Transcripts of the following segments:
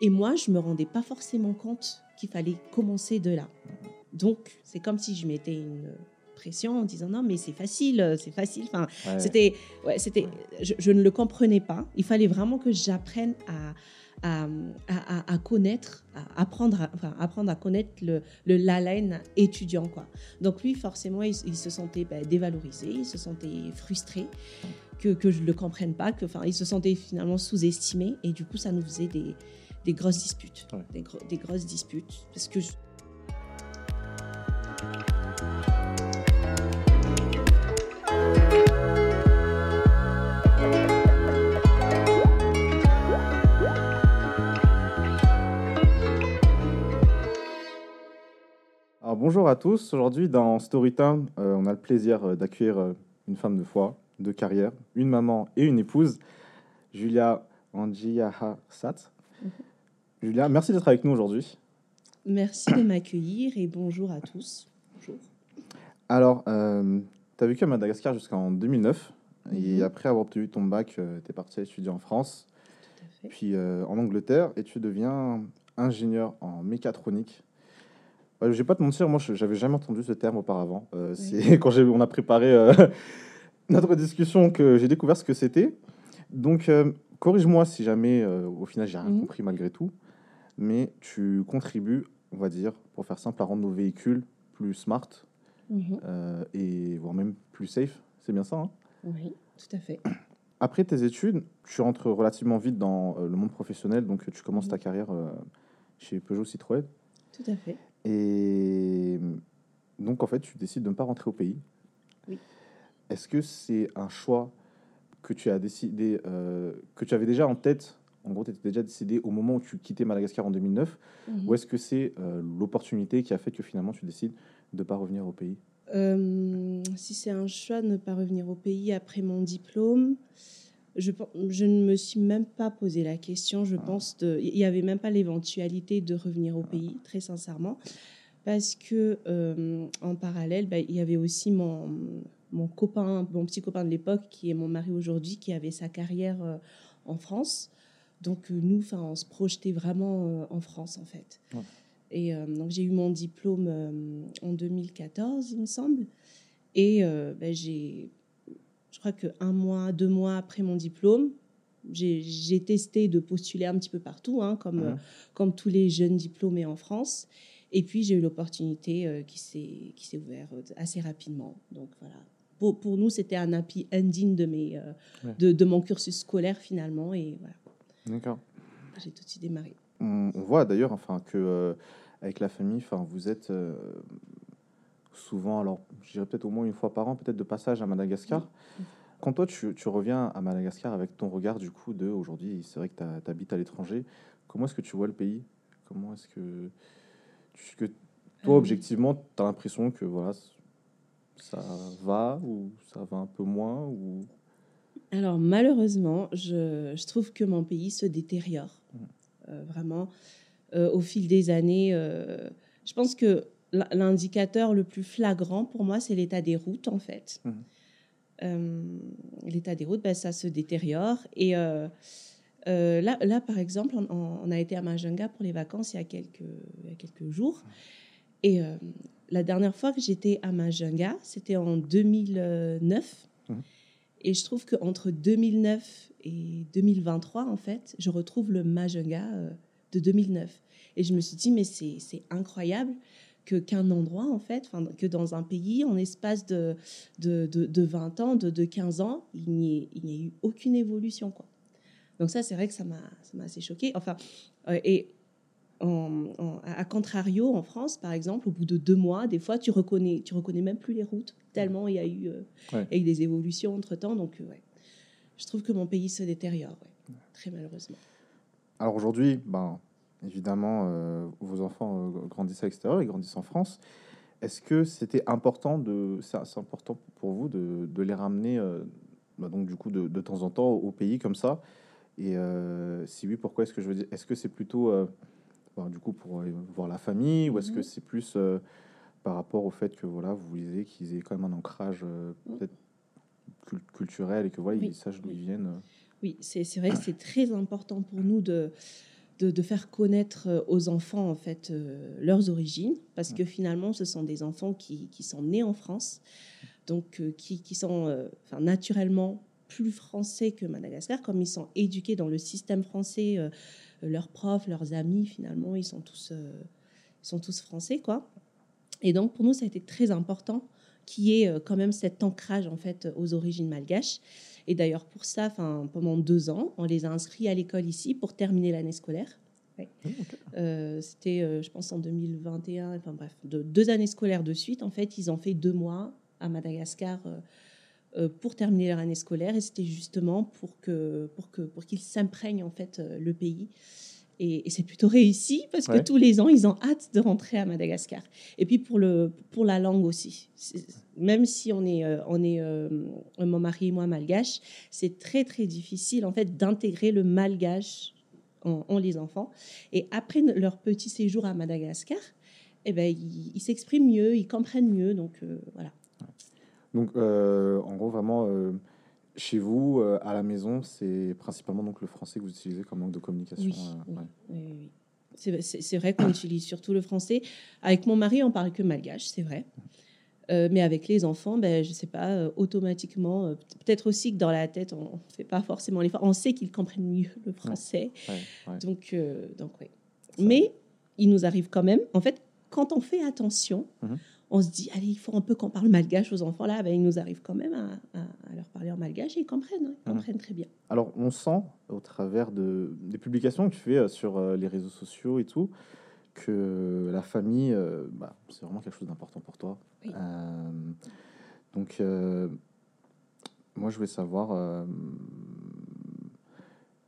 Et moi, je me rendais pas forcément compte qu'il fallait commencer de là. Donc, c'est comme si je mettais une pression en disant non, mais c'est facile, c'est facile. Enfin, c'était, ouais, c'était, je, ne le comprenais pas. Il fallait vraiment que j'apprenne à, à, connaître, à apprendre, à, enfin, apprendre à connaître le, le laine étudiant. Quoi. Donc lui, forcément, il, se sentait ben, dévalorisé, il se sentait frustré que, que je ne le comprenne pas, que, enfin, il se sentait finalement sous-estimé et du coup, ça nous faisait des, des grosses disputes. Des, des, grosses disputes. Parce que bonjour à tous. Aujourd'hui, dans Storytime, euh, on a le plaisir euh, d'accueillir euh, une femme de foi, de carrière, une maman et une épouse, Julia Anjiaha Sat. Mhm. Julia, merci d'être avec nous aujourd'hui. Merci de m'accueillir et bonjour à tous. Bonjour. Alors, tu as vécu à Madagascar jusqu'en 2009 et mhm. après avoir obtenu ton bac, tu es parti étudier en France, puis en Angleterre et tu deviens ingénieur en mécatronique je vais pas te mentir, moi, j'avais jamais entendu ce terme auparavant. Euh, c'est quand on a préparé euh, notre discussion que j'ai découvert ce que c'était. Donc, euh, corrige-moi si jamais, au final, j'ai rien mhm. compris malgré tout. Mais tu contribues, on va dire, pour faire simple, à rendre nos véhicules plus smart mhm. et voire même plus safe. C'est bien ça hein? Oui, tout à fait. Après tes études, tu rentres relativement vite dans le monde professionnel, donc tu commences ta carrière chez Peugeot Citroën. Tout à fait. Et donc, en fait, tu décides de ne pas rentrer au pays. Oui. Est-ce que c'est un choix que tu as décidé, euh, que tu avais déjà en tête En gros, tu étais déjà décidé au moment où tu quittais Madagascar en 2009 mhm. Ou est-ce que c'est euh, l'opportunité qui a fait que finalement tu décides de ne pas revenir au pays? Euh, Si c'est un choix de ne pas revenir au pays après mon diplôme, je, je, ne me suis même pas posé la question. Je ah. pense il n'y avait même pas l'éventualité de revenir au pays, très sincèrement, parce que euh, en parallèle, bah, il y avait aussi mon, mon copain, mon petit copain de l'époque, qui est mon mari aujourd'hui, qui avait sa carrière en France. Donc euh, nous, enfin, on se projetait vraiment en France en fait. Et donc j'ai eu mon diplôme en 2014, il me semble, et bah, j'ai je crois qu'un mois, deux mois après mon diplôme, j'ai testé de postuler un petit peu partout, hein, comme, euh, comme tous les jeunes diplômés en France. Et puis, j'ai eu l'opportunité euh, qui s'est ouverte euh, assez rapidement. Donc, voilà. Pour, pour nous, c'était un happy ending de, mes, de, de, mon cursus scolaire, finalement. Et voilà. D'accord. J'ai tout de suite démarré. On, voit d'ailleurs enfin, que avec la famille, enfin, vous êtes souvent, alors je dirais peut-être au moins une fois par an, peut-être de passage à Madagascar. Quand toi, tu, tu, reviens à Madagascar avec ton regard du coup de aujourd'hui, c'est vrai que tu habites à l'étranger, comment est-ce que tu vois le pays? Comment est-ce que, que toi, euh. objectivement, tu as l'impression que voilà, ça va ou ça va un peu moins ou... Alors malheureusement, je, je trouve que mon pays se détériore. Mmh. Euh, vraiment, euh, au fil des années, je pense que l'indicateur le plus flagrant pour moi, c'est l'état des routes, en fait. Euh, l'état des routes, ben, ça se détériore. Et euh, euh, là, là, par exemple, on, a été à Majunga pour les vacances il y a quelques, il y a quelques jours. Et la dernière fois que j'étais à Majunga, c'était en 2009. Mhm. Et je trouve qu'entre 2009 et 2023, en fait, je retrouve le Majunga de 2009. Et je me suis dit, mais c'est incroyable que qu'un endroit, en fait, que dans un pays, en espace de, de, de, 20 ans, de, de 15 ans, il n'y a eu aucune évolution. Donc ça, c'est vrai que ça m'a assez choqué. Enfin, euh, et à contrario, en France, par exemple, au bout de deux mois, des fois, tu reconnais, tu reconnais même plus les routes, tellement il y a eu, euh, des évolutions entre-temps. Donc, euh, ouais. je trouve que mon pays se détériore, très malheureusement. Alors aujourd'hui, ben, évidemment, euh, vos enfants euh, grandissent à l'extérieur, ils grandissent en France. Est-ce que c'était important de, c'est important pour vous de, de les ramener, bah, donc du coup de, de, temps en temps au pays comme ça? Et si oui, pourquoi? Est-ce que je veux dire Est-ce que c'est plutôt, bah, du coup, pour voir la famille, ou est-ce que mhm. c'est plus par rapport au fait que voilà, vous lisez qu'ils aient quand même un ancrage peut-être culturel et que voilà, ils sachent d'où ils viennent Oui, c'est vrai que c'est très important pour nous de de, faire connaître euh, aux enfants en fait leurs origines, parce que finalement, ce sont des enfants qui, qui sont nés en France, donc qui, qui, sont enfin, naturellement plus français que Madagascar, comme ils sont éduqués dans le système français, leurs profs, leurs amis, finalement, ils sont tous, ils sont tous français, quoi. Et donc, pour nous, ça a été très important qui est quand même cet ancrage en fait aux origines malgaches. Et d'ailleurs, pour ça, enfin, pendant deux ans, on les a inscrits à l'école ici pour terminer l'année scolaire. Euh, c'était, euh, je pense, en 2021. Enfin bref, de, deux années scolaires de suite. En fait, ils ont fait deux mois à Madagascar euh, pour terminer leur année scolaire. Et c'était justement pour que pour que pour qu'ils s'imprègnent en fait le pays et, c'est plutôt réussi parce que tous les ans, ils ont hâte de rentrer à Madagascar. Et puis pour, le, pour la langue aussi. Même si on est, euh, on est euh, mon mari et moi malgache, c'est très très difficile en fait d'intégrer le malgache en, les enfants. Et après leur petit séjour à Madagascar, eh ben, ils s'expriment mieux, ils comprennent mieux. Donc euh, voilà. Donc en gros, vraiment chez vous, euh, à la maison, c'est principalement donc le français que vous utilisez comme langue de communication. Oui, euh, oui, C'est vrai qu'on utilise surtout le français. Avec mon mari, on parle que malgache, c'est vrai. Euh, mais avec les enfants, ben, je ne sais pas, automatiquement, peut-être aussi que dans la tête, on ne fait pas forcément l'effort. On sait qu'ils comprennent mieux le français. donc, donc oui. Mais il nous arrive quand même, en fait, quand on fait attention, mhm on se dit, allez, il faut un peu qu'on parle malgache aux enfants. Là, ben, il nous arrive quand même à, leur parler en malgache et ils comprennent, hein. ils mmh. comprennent très bien. Alors, on sent au travers de, des publications que tu fais euh, sur euh, les réseaux sociaux et tout, que la famille, euh, bah, c'est vraiment quelque chose d'important pour toi. donc, moi, je voulais savoir,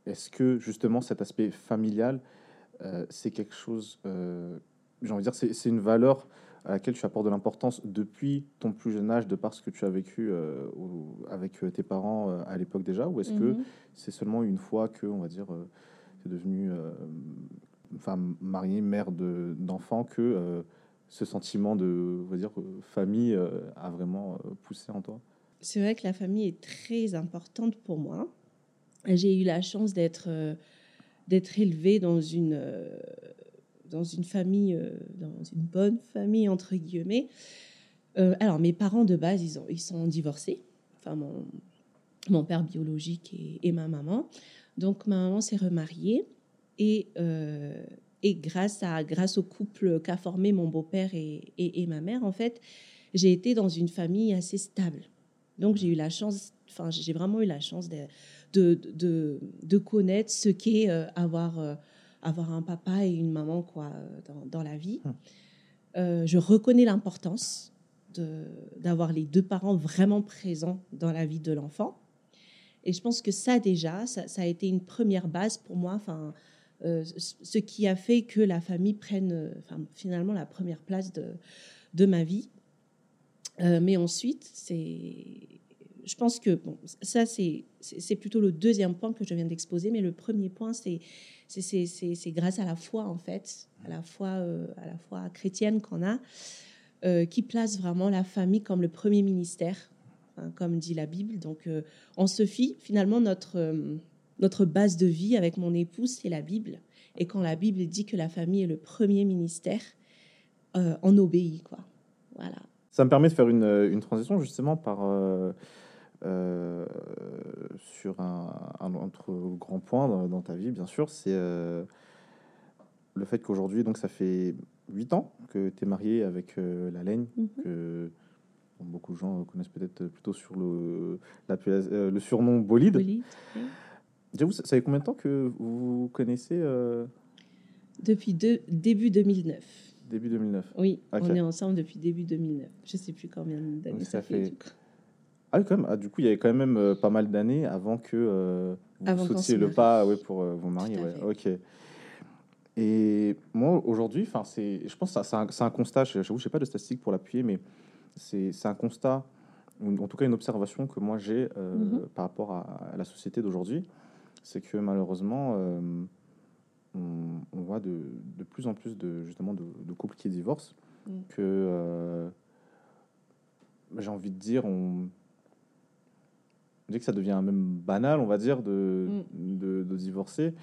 est-ce que justement cet aspect familial, c'est quelque chose, j'ai envie de dire, c'est une valeur à laquelle tu apportes de l'importance depuis ton plus jeune âge, de par ce que tu as vécu euh, avec euh, tes parents euh, à l'époque déjà, ou est-ce que mhm. c'est seulement une fois que, on va dire, tu es devenue femme mariée, mère d'enfants, que ce sentiment de, on va dire, famille a vraiment poussé en toi? C'est vrai que la famille est très importante pour moi. J'ai eu la chance d'être d'être élevée dans une dans une famille, euh, dans une bonne famille, entre guillemets. Euh, alors, mes parents de base, ils, ont, ils sont divorcés. Enfin, mon, mon père biologique et, ma maman. Donc, ma maman s'est remariée. Et, euh, et grâce, à, grâce au couple qu'a formé mon beau-père et, et, ma mère, en fait, j'ai été dans une famille assez stable. Donc, j'ai eu la chance, enfin, j'ai vraiment eu la chance de, de, de, de connaître ce qu'est avoir avoir un papa et une maman quoi, dans, dans la vie. Hum. Euh, je reconnais l'importance d'avoir les deux parents vraiment présents dans la vie de l'enfant. Et je pense que ça déjà, ça, a été une première base pour moi, enfin, euh, ce qui a fait que la famille prenne enfin, finalement la première place de, de ma vie. Euh, mais ensuite, c'est, je pense que bon, ça c'est, plutôt le deuxième point que je viens d'exposer, mais le premier point c'est grâce à la foi, en fait, à la foi, euh, à la foi chrétienne qu'on a, euh, qui place vraiment la famille comme le premier ministère, hein, comme dit la Bible. Donc, euh, on se fie, finalement, notre, notre base de vie avec mon épouse, c'est la Bible. Et quand la Bible dit que la famille est le premier ministère, on obéit, quoi. Voilà. Ça me permet de faire une, une transition justement par euh, sur un, autre grand point dans, ta vie, bien sûr, c'est euh, le fait qu'aujourd'hui, donc ça fait 8 ans que tu es marié avec euh, la Laine, mhm. que beaucoup de gens connaissent peut-être plutôt sur le, le surnom Bolide. Bolide Vous savez combien de temps que vous connaissez Depuis début 2009. Début 2009. Oui, on est ensemble depuis début 2009. Je sais plus combien d'années ça, fait. Ah quand même. Ah, du coup, il y avait quand même euh, pas mal d'années avant que euh, vous sautiez le pas ouais, pour euh, vous marier. Ouais. Ok. Et moi, aujourd'hui, c'est, je pense que c'est un, un, constat, je n'ai pas de statistiques pour l'appuyer, mais c'est un constat, ou en tout cas une observation que moi j'ai mm-hmm. par rapport à, la société d'aujourd'hui, c'est que malheureusement, on, voit de, de, plus en plus de, justement, de, couples qui divorcent, mm. que j'ai envie de dire, on que ça devient même banal, on va dire, de, mm. de, divorcer.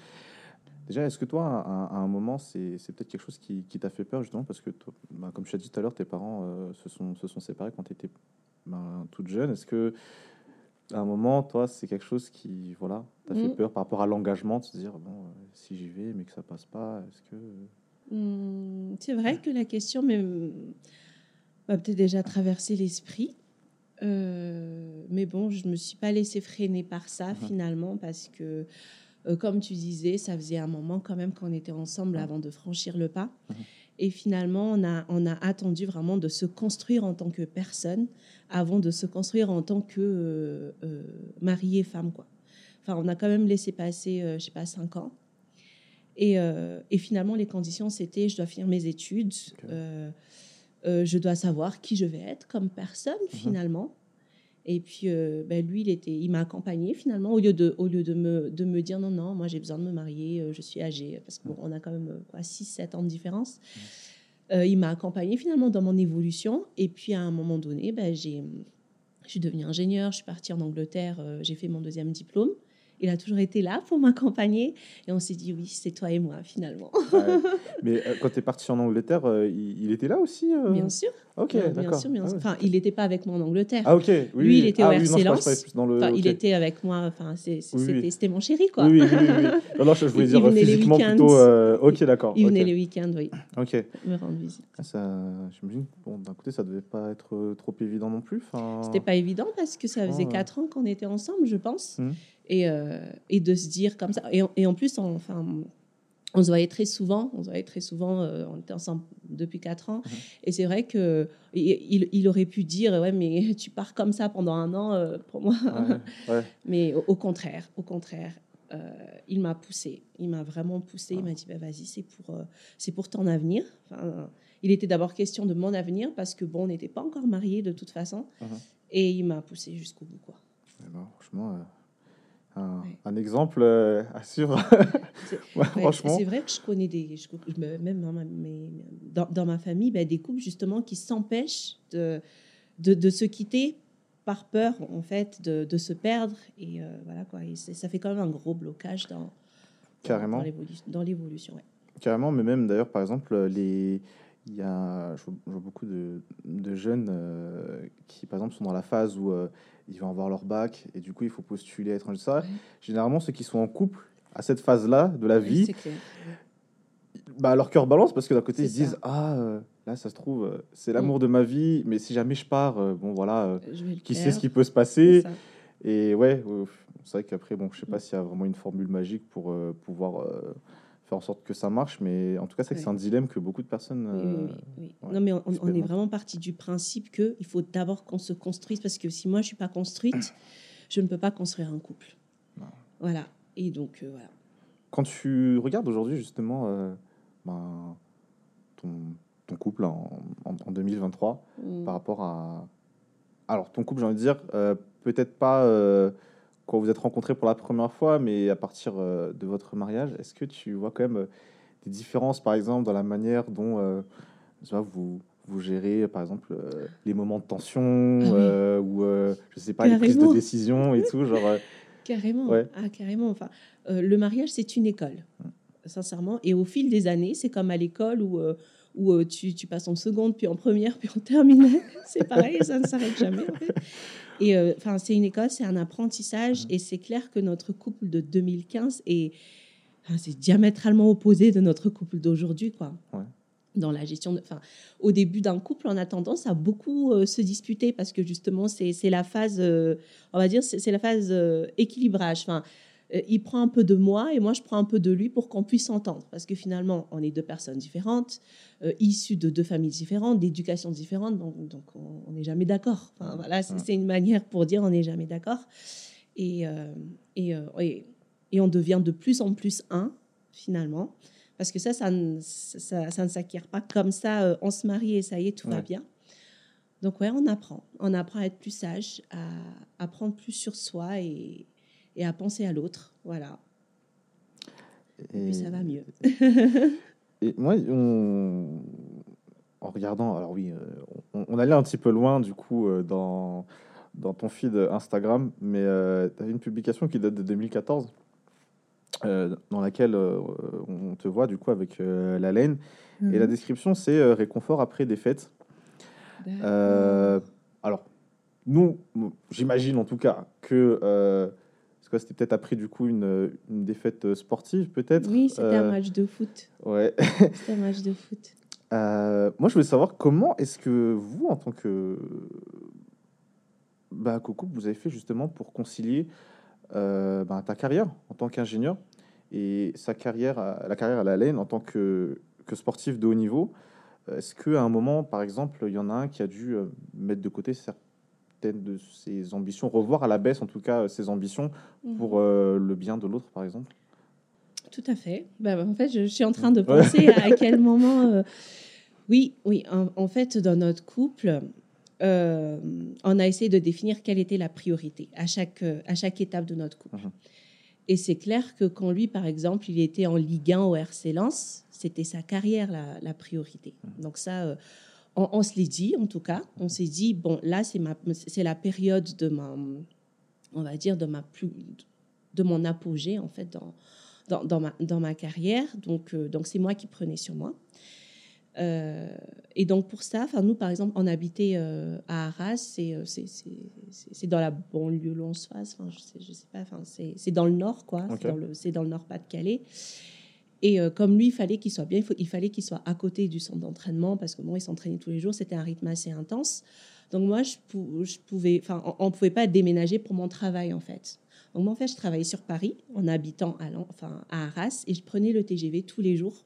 Déjà, est-ce que toi, à, un moment, c'est peut-être quelque chose qui, qui t'a fait peur, justement, parce que, bah, comme je t'ai dit tout à l'heure, tes parents euh, se, sont, se sont séparés quand tu étais ben, toute jeune. Est-ce que, à un moment, toi, c'est quelque chose qui, voilà, t'a fait mm. peur par rapport à l'engagement, de se dire, bon, euh, si j'y vais, mais que ça passe pas, est-ce que... Mm, c'est vrai que la question m'a peut-être déjà traversé l'esprit. Euh, mais bon, je ne me suis pas laissé freiner par ça, mm-hmm. finalement, parce que euh, comme tu disais, ça faisait un moment quand même qu'on était ensemble avant de franchir le pas. Mhm. Et finalement, on a, on a attendu vraiment de se construire en tant que personne avant de se construire en tant que euh, euh, mari et femme. Quoi. Enfin, on a quand même laissé passer, je sais pas, cinq ans. Et, et, finalement, les conditions, c'était je dois finir mes études, je dois savoir qui je vais être comme personne, mhm. finalement. Et puis, euh, ben, lui, il, était, il m'a accompagné finalement, au lieu de, au lieu de, me, de me dire non, non, moi j'ai besoin de me marier, euh, je suis âgée, parce qu'on a quand même 6-7 ans de différence. Euh, il m'a accompagné finalement dans mon évolution. Et puis, à un moment donné, ben, j'ai, je suis devenue ingénieure, je suis partie en Angleterre, j'ai fait mon deuxième diplôme il a toujours été là pour m'accompagner. Et on s'est dit, oui, c'est toi et moi, finalement. Mais euh, quand tu es parti en Angleterre, euh, il, était là aussi euh Bien sûr. Ok, d'accord. Bien sûr, ah Enfin, il n'était pas avec moi en Angleterre. Ah, ok. Oui, Lui, il était ah, au RC Lens. Il était avec moi. Enfin, c'était mon chéri, quoi. Oui, oui, oui. Non, non, je voulais dire physiquement plutôt. ok, d'accord. Il venait les week-ends, oui. Ok. Me rendre visite. Ah, ça, j'imagine, bon, d'un côté, ça devait pas être trop évident non plus. Enfin... C'était pas évident parce que ça faisait 4 ans qu'on était ensemble, je pense. Hum. Et, euh, et, de se dire comme ça. Et, et, en plus, on, enfin, on se voyait très souvent. On se voyait très souvent. Euh, on était ensemble depuis quatre ans. Mhm. Et c'est vrai que il, il, aurait pu dire ouais, mais tu pars comme ça pendant un an euh, pour moi. mais au, contraire, au contraire. il m'a poussé, il m'a vraiment poussé. Il m'a dit bah, vas-y, c'est pour, c'est pour ton avenir. Enfin, il était d'abord question de mon avenir parce que bon, on n'était pas encore mariés de toute façon. Mhm. Et il m'a poussé jusqu'au bout. Quoi. Eh ben, franchement, un, exemple euh, à suivre. franchement. C'est vrai que je connais des, même dans ma, dans, ma famille, ben, des couples justement qui s'empêchent de, de, se quitter par peur en fait de, de se perdre et euh, voilà quoi. Et ça fait quand même un gros blocage dans carrément dans l'évolution. Carrément, mais même d'ailleurs par exemple les il y a je vois, beaucoup de, de jeunes euh, qui par exemple sont dans la phase où ils vont avoir leur bac et du coup il faut postuler à étranger ça. Généralement ceux qui sont en couple à cette phase-là de la vie, bah, leur cœur balance parce que d'un côté ils se disent ah euh, là ça se trouve euh, c'est l'amour mm. de ma vie mais si jamais je pars euh, bon voilà qui sait ce qui peut se passer et ouais c'est vrai qu'après bon je sais pas mm. s'il y a vraiment une formule magique pour pouvoir faire en sorte que ça marche, mais en tout cas, c'est un dilemme que beaucoup de personnes. Oui, non, mais on, est vraiment parti du principe que il faut d'abord qu'on se construise, parce que si moi je suis pas construite, je ne peux pas construire un couple. Voilà. Et donc euh, voilà. Quand tu regardes aujourd'hui justement euh, ben, ton, ton, couple en, en, 2023 mm. par rapport à alors ton couple, j'ai envie de dire euh, peut-être pas quand vous êtes rencontrés pour la première fois, mais à partir euh, de votre mariage, est-ce que tu vois quand même euh, des différences, par exemple, dans la manière dont euh, vous, vous gérez, par exemple, les moments de tension ah ou, je sais pas, les prises de décision et tout, genre... Carrément, ah, carrément. Enfin, le mariage, c'est une école, sincèrement. Et au fil des années, c'est comme à l'école où où tu, tu, passes en seconde, puis en première, puis en terminale. c'est pareil, ça ne s'arrête jamais. En fait. Et euh, enfin, c'est une école, c'est un apprentissage, et c'est clair que notre couple de 2015 est, c'est diamétralement opposé de notre couple d'aujourd'hui, quoi. Dans la gestion, de, enfin, au début d'un couple, on a tendance à beaucoup euh, se disputer parce que justement, c'est la phase, euh, on va dire, c'est la phase équilibrage. Enfin, euh, il prend un peu de moi et moi je prends un peu de lui pour qu'on puisse s'entendre. Parce que finalement, on est deux personnes différentes, euh, issues de deux familles différentes, d'éducations différentes, donc, on n'est jamais d'accord. Enfin, voilà, c'est une manière pour dire on n'est jamais d'accord. Et, euh, et, et, on devient de plus en plus un, finalement. Parce que ça, ça, ça, ne s'acquiert pas comme ça, on se marie et ça y est, tout va bien. Donc ouais, on apprend. On apprend à être plus sage, à, à prendre plus sur soi et, et à penser à l'autre. Voilà. Et, puis ça va mieux. et moi, en regardant, alors oui, euh, on, allait un petit peu loin du coup euh, dans, dans ton feed Instagram, mais euh, tu as une publication qui date de 2014 dans laquelle on te voit du coup avec la laine. Et la mhm. description, c'est réconfort après défaite. alors, nous, j'imagine en tout cas que c'était peut-être après du coup une, une défaite sportive, peut-être. Oui, c'était un match de foot. Ouais. c'était un match de foot. moi, je voulais savoir comment est-ce que vous, en tant que bah, Coco, vous avez fait justement pour concilier euh, bah, ta carrière en tant qu'ingénieur et sa carrière, la carrière à la laine en tant que, que sportif de haut niveau. Est-ce qu'à un moment, par exemple, il y en a un qui a dû euh, mettre de côté certaines de ses ambitions, revoir à la baisse en tout cas ses ambitions mmh. pour euh, le bien de l'autre, par exemple Tout à fait. Bah, en fait, je, suis en train de penser à quel moment. Oui, oui. en, fait, dans notre couple, euh, on a essayé de définir quelle était la priorité à chaque, à chaque étape de notre couple. Mhm. Et c'est clair que quand lui, par exemple, il était en Ligue 1 au RC Lens, c'était sa carrière la, priorité. Mhm. Donc ça, on, se l'est dit en tout cas. On s'est dit, bon, là, c'est, ma, c'est la période de ma, on va dire, de, ma plus, de mon apogée, en fait, dans, dans, dans, ma, dans ma carrière. Donc, euh, donc c'est moi qui prenais sur moi. Euh, et donc pour ça, enfin nous par exemple, on habitait euh, à Arras, euh, c'est dans la banlieue lonsoise, enfin je sais, je sais pas, enfin c'est dans le nord quoi, c'est dans le nord Pas-de-Calais. Et comme lui, il fallait qu'il soit bien, il, fallait qu'il soit à côté du centre d'entraînement parce que bon, il s'entraînait tous les jours, c'était un rythme assez intense. Donc moi, je, pouvais, enfin, on ne pouvait pas déménager pour mon travail en fait. Donc moi, en fait, je travaillais sur Paris en habitant à, Arras et je prenais le TGV tous les jours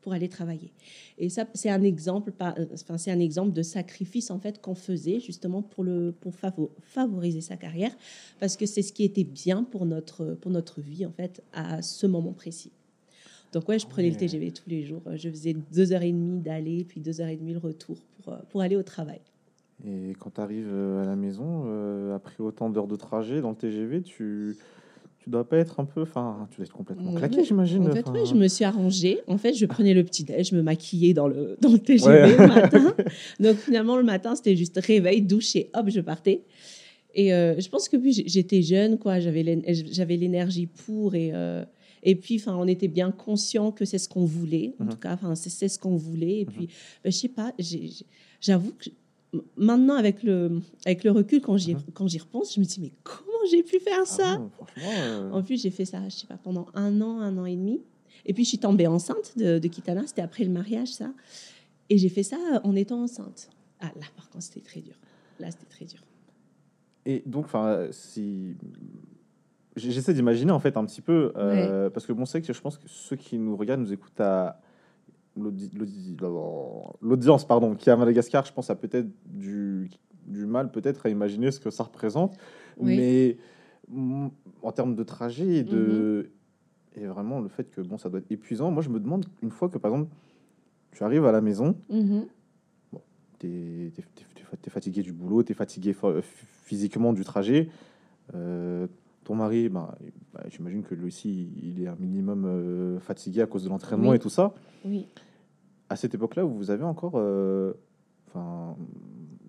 pour aller travailler. Et ça, c'est un exemple, euh, enfin, c'est un exemple de sacrifice en fait qu'on faisait justement pour favoriser sa carrière, parce que c'est ce qui était bien pour notre pour notre vie en fait à ce moment précis. Donc ouais, je prenais le TGV tous les jours. Je faisais deux heures et demie d'aller, puis deux heures et demie le retour pour, euh, pour aller au travail. Et quand tu arrives euh, à la maison, après autant d'heures de trajet dans le TGV, tu tu dois pas être un peu, enfin, tu dois être complètement claqué, j'imagine. En fait, ouais, je me suis arrangée. En fait, je prenais le petit déj, je me maquillais dans le dans le TGV le matin. Donc finalement, le matin, c'était juste réveil, douche et hop, je partais. Et euh, je pense que puis j'étais jeune, quoi. J'avais j'avais l'énergie pour et euh, et puis, enfin, on était bien conscient que c'est ce qu'on voulait. En mhm. tout cas, enfin, c'est ce qu'on voulait. Et puis, mhm. ben, je sais pas, j'avoue que maintenant, avec le, avec le recul, quand j'y, quand j'y repense, je me dis, mais comment j'ai pu faire ah ça euh, En plus, j'ai fait ça, je sais pas, pendant un an, un an et demi. Et puis, je suis tombée enceinte de, de Kitana. C'était après le mariage, ça. Et j'ai fait ça en étant enceinte. Ah, là, par contre, c'était très dur. Là, c'était très dur. Et donc, enfin, si j'essaie d'imaginer en fait un petit peu euh, parce que bon c'est que je pense que ceux qui nous regardent nous écoutent à l'audience pardon, qui est à Madagascar, je pense, a peut-être du, du mal peut-être à imaginer ce que ça représente. Mais en termes de trajet et de... Mm-hmm. Et vraiment le fait que bon, ça doit être épuisant. Moi, je me demande une fois que, par exemple, tu arrives à la maison, bon, tu es, es, fatigué du boulot, tu es fatigué physiquement du trajet. Euh, ton mari, bah, bah, j'imagine que lui aussi, il est un minimum euh, fatigué à cause de l'entraînement et tout ça. Oui à cette époque-là, vous avez encore, euh, enfin,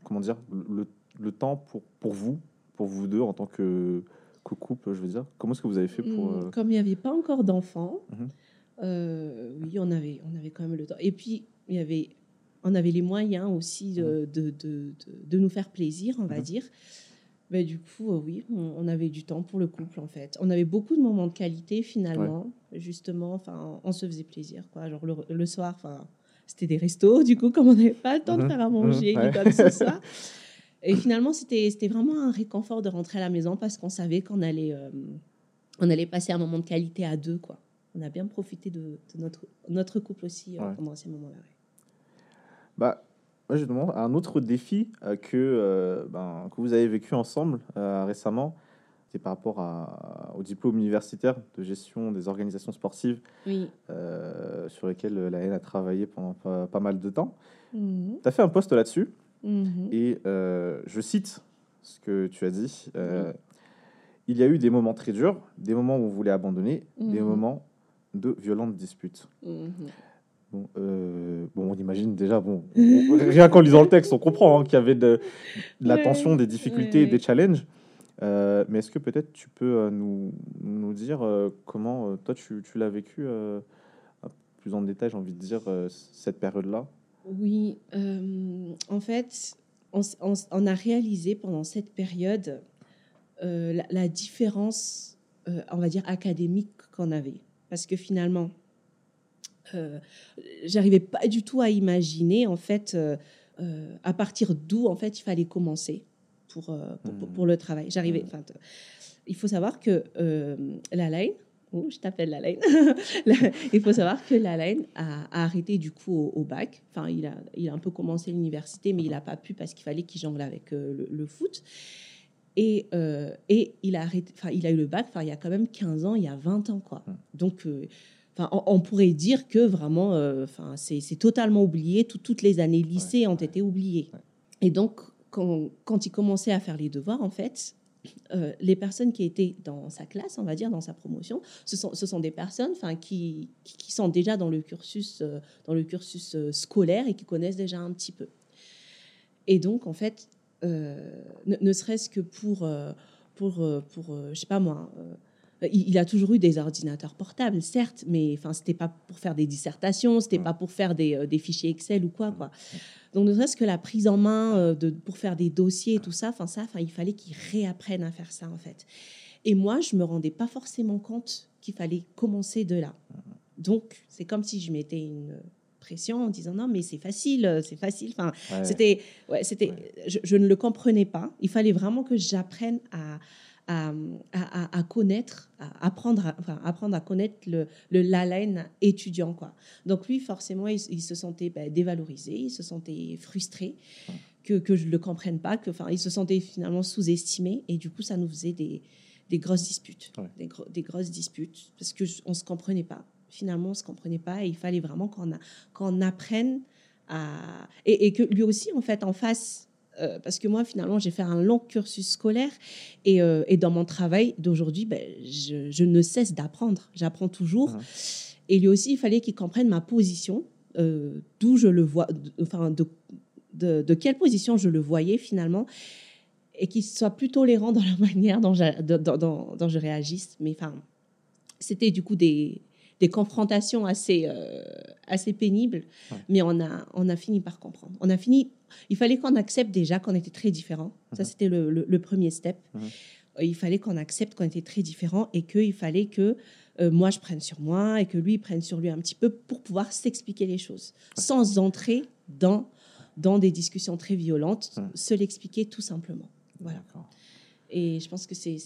comment dire, le, le, temps pour, pour vous, pour vous deux en tant que, couple, je veux dire. Comment est-ce que vous avez fait pour hmm, euh, Comme il n'y avait pas encore d'enfants, mhm. oui, on avait, on avait quand même le temps. Et puis il y avait, on avait les moyens aussi de, mhm. de, de, de nous faire plaisir, on va mhm. dire. Mais du coup, oui, on, avait du temps pour le couple en fait. On avait beaucoup de moments de qualité finalement, justement. Enfin, on se faisait plaisir, quoi. Genre le, le soir, enfin c'était des restos, du coup, comme on n'avait pas le temps de faire à manger, comme ce soit. Et finalement, c'était vraiment un réconfort de rentrer à la maison parce qu'on savait qu'on allait, euh, on allait passer un moment de qualité à deux. Quoi. On a bien profité de, notre, notre couple aussi euh, pendant ces moments-là. Bah, moi, je demande un autre défi euh, que, ben, que vous avez vécu ensemble récemment par rapport à, au diplôme universitaire de gestion des organisations sportives euh, sur lesquelles la haine a travaillé pendant pas, mal de temps. Mhm. Tu as fait un poste là-dessus mhm. et euh, je cite ce que tu as dit. Euh, il y a eu des moments très durs, des moments où on voulait abandonner, des mhm. moments de violentes disputes. Bon, bon, on imagine déjà, bon, rien qu'en lisant le texte, on comprend hein, qu'il y avait de, la tension, des difficultés, des challenges. Euh, mais est-ce que peut-être tu peux euh, nous, nous dire euh, comment toi tu, tu l'as vécu plus en détail, j'ai envie de dire, cette période-là? Oui, en fait, on, on, a réalisé pendant cette période la, la, différence, on va dire, académique qu'on avait. Parce que finalement, j'arrivais pas du tout à imaginer, en fait, à partir d'où, en fait, il fallait commencer pour, euh, pour, pour, le travail. J'arrivais. Enfin, il faut savoir que euh, la laine, oh, je t'appelle la laine, il faut savoir que la laine a, arrêté du coup au, bac. Enfin, il a, il a un peu commencé l'université, mais il n'a pas pu parce qu'il fallait qu'il jongle avec euh, le, foot. Et, et il, a arrêté, enfin, il a eu le bac enfin, il y a quand même 15 ans, il y a 20 ans. Quoi. Donc, Enfin, on, pourrait dire que vraiment, enfin, c'est totalement oublié. toutes les années lycée ont été oubliées. Et donc, quand, il commençait à faire les devoirs, en fait, euh, les personnes qui étaient dans sa classe, on va dire, dans sa promotion, ce sont, ce sont des personnes qui, qui, sont déjà dans le cursus, euh, dans le cursus euh, scolaire et qui connaissent déjà un petit peu. Et donc, en fait, ne, serait-ce que pour, pour, pour je sais pas moi, il, a toujours eu des ordinateurs portables, certes, mais enfin, c'était pas pour faire des dissertations, c'était pas pour faire des, des, fichiers Excel ou quoi, quoi. Donc, ne serait-ce que la prise en main euh, de, pour faire des dossiers et tout ça, enfin, ça, enfin, il fallait qu'ils réapprennent à faire ça, en fait. Et moi, je me rendais pas forcément compte qu'il fallait commencer de là. Donc, c'est comme si je mettais une pression en disant non mais c'est facile c'est facile. Enfin c'était ouais c'était je, je, ne le comprenais pas. Il fallait vraiment que j'apprenne à, à, connaître, à apprendre, à, enfin, apprendre à connaître le, le étudiant. Quoi. Donc lui, forcément, il, se sentait ben, dévalorisé, il se sentait frustré, que, que je ne le comprenne pas, que, enfin, il se sentait finalement sous-estimé, et du coup, ça nous faisait des, des grosses disputes, des, des, grosses disputes, parce qu'on ne se comprenait pas. Finalement, on ne se comprenait pas, et il fallait vraiment qu'on qu'on apprenne à... Et, et, que lui aussi, en fait, en face euh, parce que moi, finalement, j'ai fait un long cursus scolaire et, euh, et dans mon travail d'aujourd'hui, ben, je, je, ne cesse d'apprendre. J'apprends toujours. Et lui aussi, il fallait qu'il comprenne ma position, euh, d'où je le vois, enfin, de, de, de, quelle position je le voyais finalement, et qu'il soit plus tolérant dans la manière dont je, dont je réagisse. Mais enfin, c'était du coup des, des confrontations assez, euh, assez pénibles, mais on a, on a fini par comprendre. On a fini, il fallait qu'on accepte déjà qu'on était très différents. Ça, mhm. c'était le, le, premier step. Mhm. Euh, il fallait qu'on accepte qu'on était très différents et qu'il fallait que euh, moi, je prenne sur moi et que lui, prenne sur lui un petit peu pour pouvoir s'expliquer les choses, sans entrer dans, dans des discussions très violentes, se l'expliquer tout simplement. Voilà. Et je pense que c'est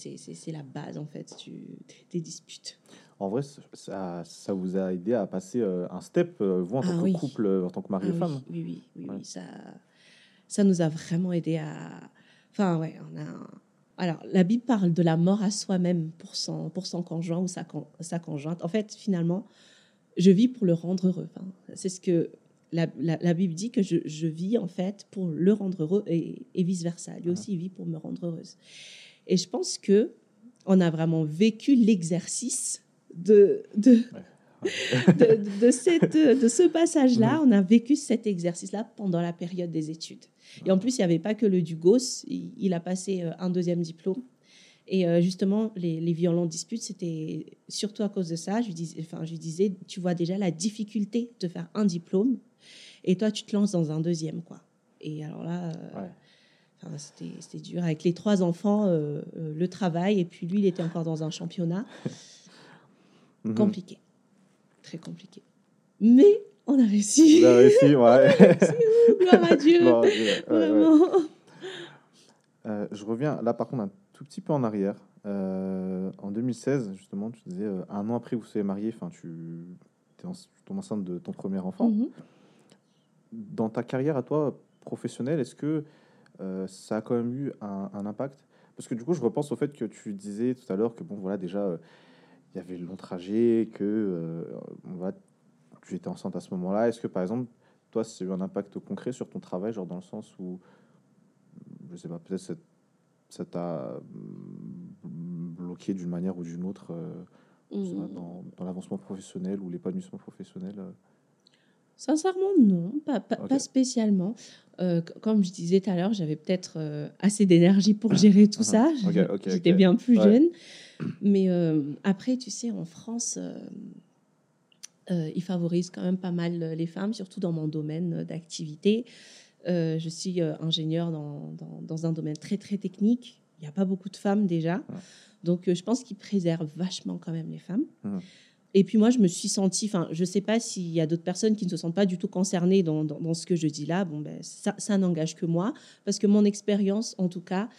la base, en fait, du, des disputes en vrai, ça, ça, vous a aidé à passer euh, un step, euh, vous, en tant ah que couple, euh, en tant que mari et ah femme Oui, oui, oui, oui, ça, ça nous a vraiment aidé à. Enfin, ouais, on a. Alors, la Bible parle de la mort à soi-même pour son, pour son conjoint ou sa, sa conjointe. En fait, finalement, je vis pour le rendre heureux. c'est ce que la, la, Bible dit que je, je, vis en fait pour le rendre heureux et, et vice versa. Lui aussi, il vit pour me rendre heureuse. Et je pense que on a vraiment vécu l'exercice de, de, de, cette, de ce passage-là, on a vécu cet exercice-là pendant la période des études. Et en plus, il n'y avait pas que le Dugos, il, a passé euh, un deuxième diplôme. Et euh, justement, les, les violentes disputes, c'était surtout à cause de ça. Je lui, disais, enfin, je lui disais, tu vois déjà la difficulté de faire un diplôme, et toi, tu te lances dans un deuxième. quoi. Et alors là, euh, c'était dur. Avec les trois enfants, le travail, et puis lui, il était encore dans un championnat. Mhm. Compliqué. Très compliqué. Mais on a réussi. On a réussi, ouais. Gloire à Dieu. Vraiment. Euh, je reviens là, par contre, un tout petit peu en arrière. Euh, en 2016, justement, tu disais, euh, un an après, vous soyez marié, enfin, tu es en, enceinte de ton premier enfant. Mhm. Dans ta carrière à toi, professionnelle, est-ce que ça a quand même eu un, un, impact? Parce que du coup, je repense au fait que tu disais tout à l'heure que, bon, voilà, déjà y avait le long trajet, que euh, on va, j'étais enceinte à ce moment-là. Est-ce que par exemple, toi, ça a eu un impact concret sur ton travail, genre dans le sens où, je sais pas, peut-être ça t'a bloqué d'une manière ou d'une autre euh, mmh. dans, dans l'avancement professionnel ou l'épanouissement professionnel euh? Sincèrement, non, pas, pas, spécialement. Euh, comme je disais tout à l'heure, j'avais peut-être euh, assez d'énergie pour gérer tout ça. J'étais bien plus jeune. Mais euh, après, tu sais, en France, ils favorisent quand même pas mal les femmes, surtout dans mon domaine d'activité. je suis ingénieur dans, dans, dans, un domaine très, très technique. Il n'y a pas beaucoup de femmes déjà. Donc, je pense qu'ils préservent vachement quand même les femmes. Et puis moi, je me suis sentie, enfin, je ne sais pas s'il y a d'autres personnes qui ne se sentent pas du tout concernées dans, dans, ce que je dis là. Bon, ben, ça, ça n'engage que moi, parce que mon expérience, en tout cas,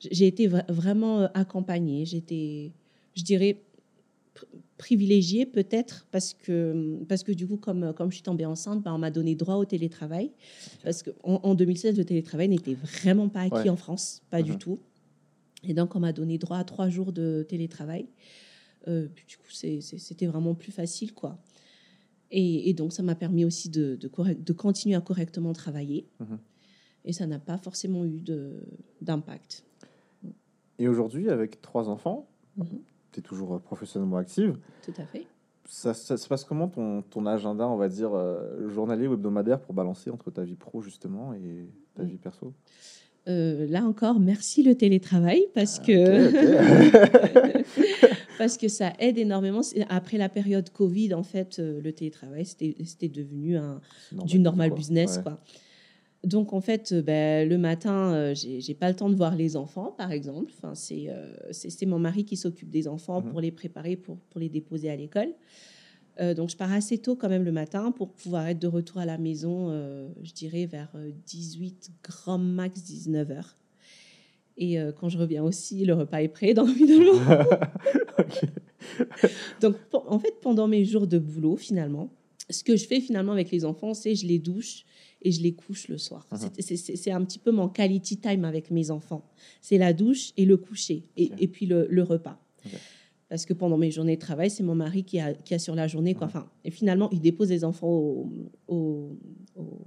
j'ai été vraiment euh, accompagnée. J'étais, je dirais, privilégiée peut-être parce que, parce que du coup, comme, comme je suis tombée enceinte, ben, on m'a donné droit au télétravail. Parce qu'en en 2016, le télétravail n'était vraiment pas acquis en France, pas du mhm. tout. Et donc, on m'a donné droit à trois jours de télétravail. Euh, du coup, c'était vraiment plus facile, quoi. Et, donc, ça m'a permis aussi de, de, continuer à correctement travailler. Mhm. Et ça n'a pas forcément eu d'impact. Et aujourd'hui, avec trois enfants, mhm. tu es toujours professionnellement active. Tout à fait. Ça, se passe comment ton, ton, agenda, on va dire, euh, journalier ou hebdomadaire pour balancer entre ta vie pro, justement, et ta vie perso? Euh, là encore, merci le télétravail parce ah, que parce que ça aide énormément. Après la période Covid, en fait, euh, le télétravail c'était devenu un du normal business quoi. Donc en fait, euh, ben, le matin, j'ai pas le temps de voir les enfants, par exemple. Enfin, c'est mon mari qui s'occupe des enfants mhm. pour les préparer, pour, pour les déposer à l'école. Euh, donc, je pars assez tôt quand même le matin pour pouvoir être de retour à la maison, euh, je dirais vers 18, euh, grand max 19 heures. Et quand je reviens aussi, le repas est prêt, donc finalement. donc, en fait, pendant mes jours de boulot, finalement, ce que je fais finalement avec les enfants, c'est je les douche et je les couche le soir. Uh-huh. C'est un petit peu mon quality time avec mes enfants. C'est la douche et le coucher, et, et puis le, le repas parce que pendant mes journées de travail, c'est mon mari qui, a, qui assure la journée. Quoi. Enfin, et finalement, il dépose les enfants au,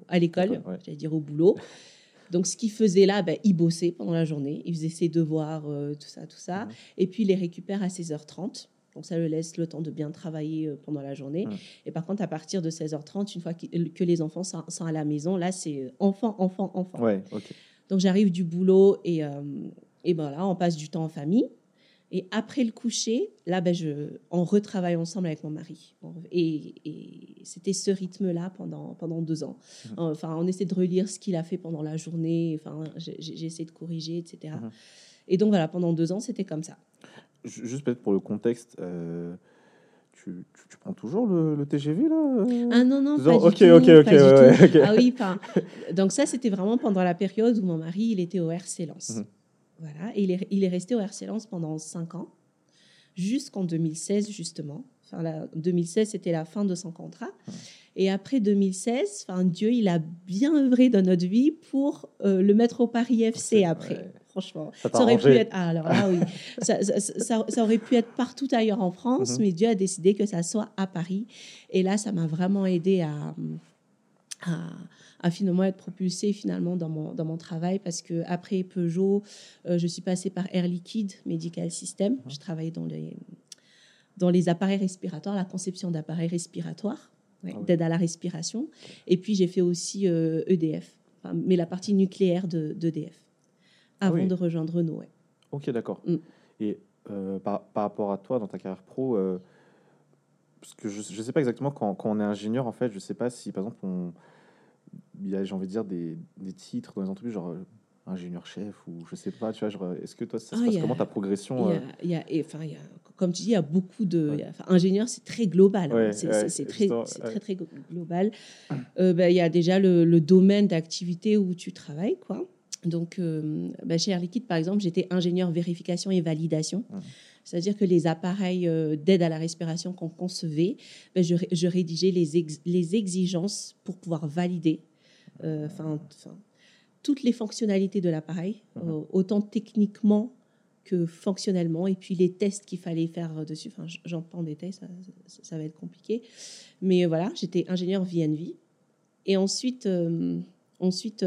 à l'école, j'allais dire au boulot. Donc, ce qu'il faisait là, ben, il bossait pendant la journée, il faisait ses devoirs, euh, tout ça, tout ça. Et puis, il les récupère à 16h30. Donc, ça le laisse le temps de bien travailler euh, pendant la journée. Et par contre, à partir de 16h30, une fois que les enfants sont, à la maison, là, c'est euh, enfant, enfant, enfant. Donc, j'arrive du boulot et, et ben là, on passe du temps en famille. Et après le coucher, là, ben, je, on retravaille ensemble avec mon mari. Et, c'était ce rythme-là pendant, pendant deux ans. Mhm. Enfin, on essaie de relire ce qu'il a fait pendant la journée. Enfin, j'ai essayé de corriger, etc. Mhm. Et donc, voilà, pendant deux ans, c'était comme ça. Juste peut-être pour le contexte, euh, tu, tu, prends toujours le, TGV, là euh Ah non, non, pas du tout. Ok, ok, Ah oui, donc ça, c'était vraiment pendant la période où mon mari, il était au RC Lens. Mhm. Voilà, et il est, il est resté au RC Lens pendant cinq ans, jusqu'en 2016 justement. Enfin, la, 2016, c'était la fin de son contrat. Et après 2016, enfin, Dieu, il a bien œuvré dans notre vie pour euh, le mettre au Paris FC après. Franchement, ça, aurait pu être. Ah, alors là, oui. ça, ça, ça, aurait pu être partout ailleurs en France, mhm. mais Dieu a décidé que ça soit à Paris. Et là, ça m'a vraiment aidé à, à à finalement être propulsée finalement dans mon, dans mon travail parce que après Peugeot, euh, je suis passée par Air Liquide Medical System. Je travaillais dans les, dans les appareils respiratoires, la conception d'appareils respiratoires, ah d'aide à la respiration. Et puis j'ai fait aussi EDF, e mais la partie nucléaire d'EDF, avant de rejoindre Renault. Ok, d'accord. Mm. Et euh, par, par, rapport à toi, dans ta carrière pro, euh, parce que je ne sais pas exactement quand, quand, on est ingénieur, en fait, je ne sais pas si, par exemple, on, il y a, j'ai envie de dire, des, des, titres dans les entreprises, genre euh, ingénieur-chef ou je sais pas, tu vois, est-ce que toi, ça se ah, passe comment ta progression il y a, enfin, il y a, Comme tu dis, il y a beaucoup de... ingénieur, c'est très global. Hein. c'est, très, c'est très, très global. Euh, ben, il y a déjà le, le domaine d'activité où tu travailles, quoi. Donc, ben, chez Air Liquide, par exemple, j'étais ingénieur vérification et validation. Mmh. C'est-à-dire que les appareils euh, d'aide à la respiration qu'on concevait, ben, je, rédigeais les, les, exigences pour pouvoir valider euh, toutes les fonctionnalités de l'appareil, euh, autant techniquement que fonctionnellement, et puis les tests qu'il fallait faire dessus. Enfin, j'en prends des tests, ça, va être compliqué. Mais voilà, j'étais ingénieur VNV. Et ensuite, ensuite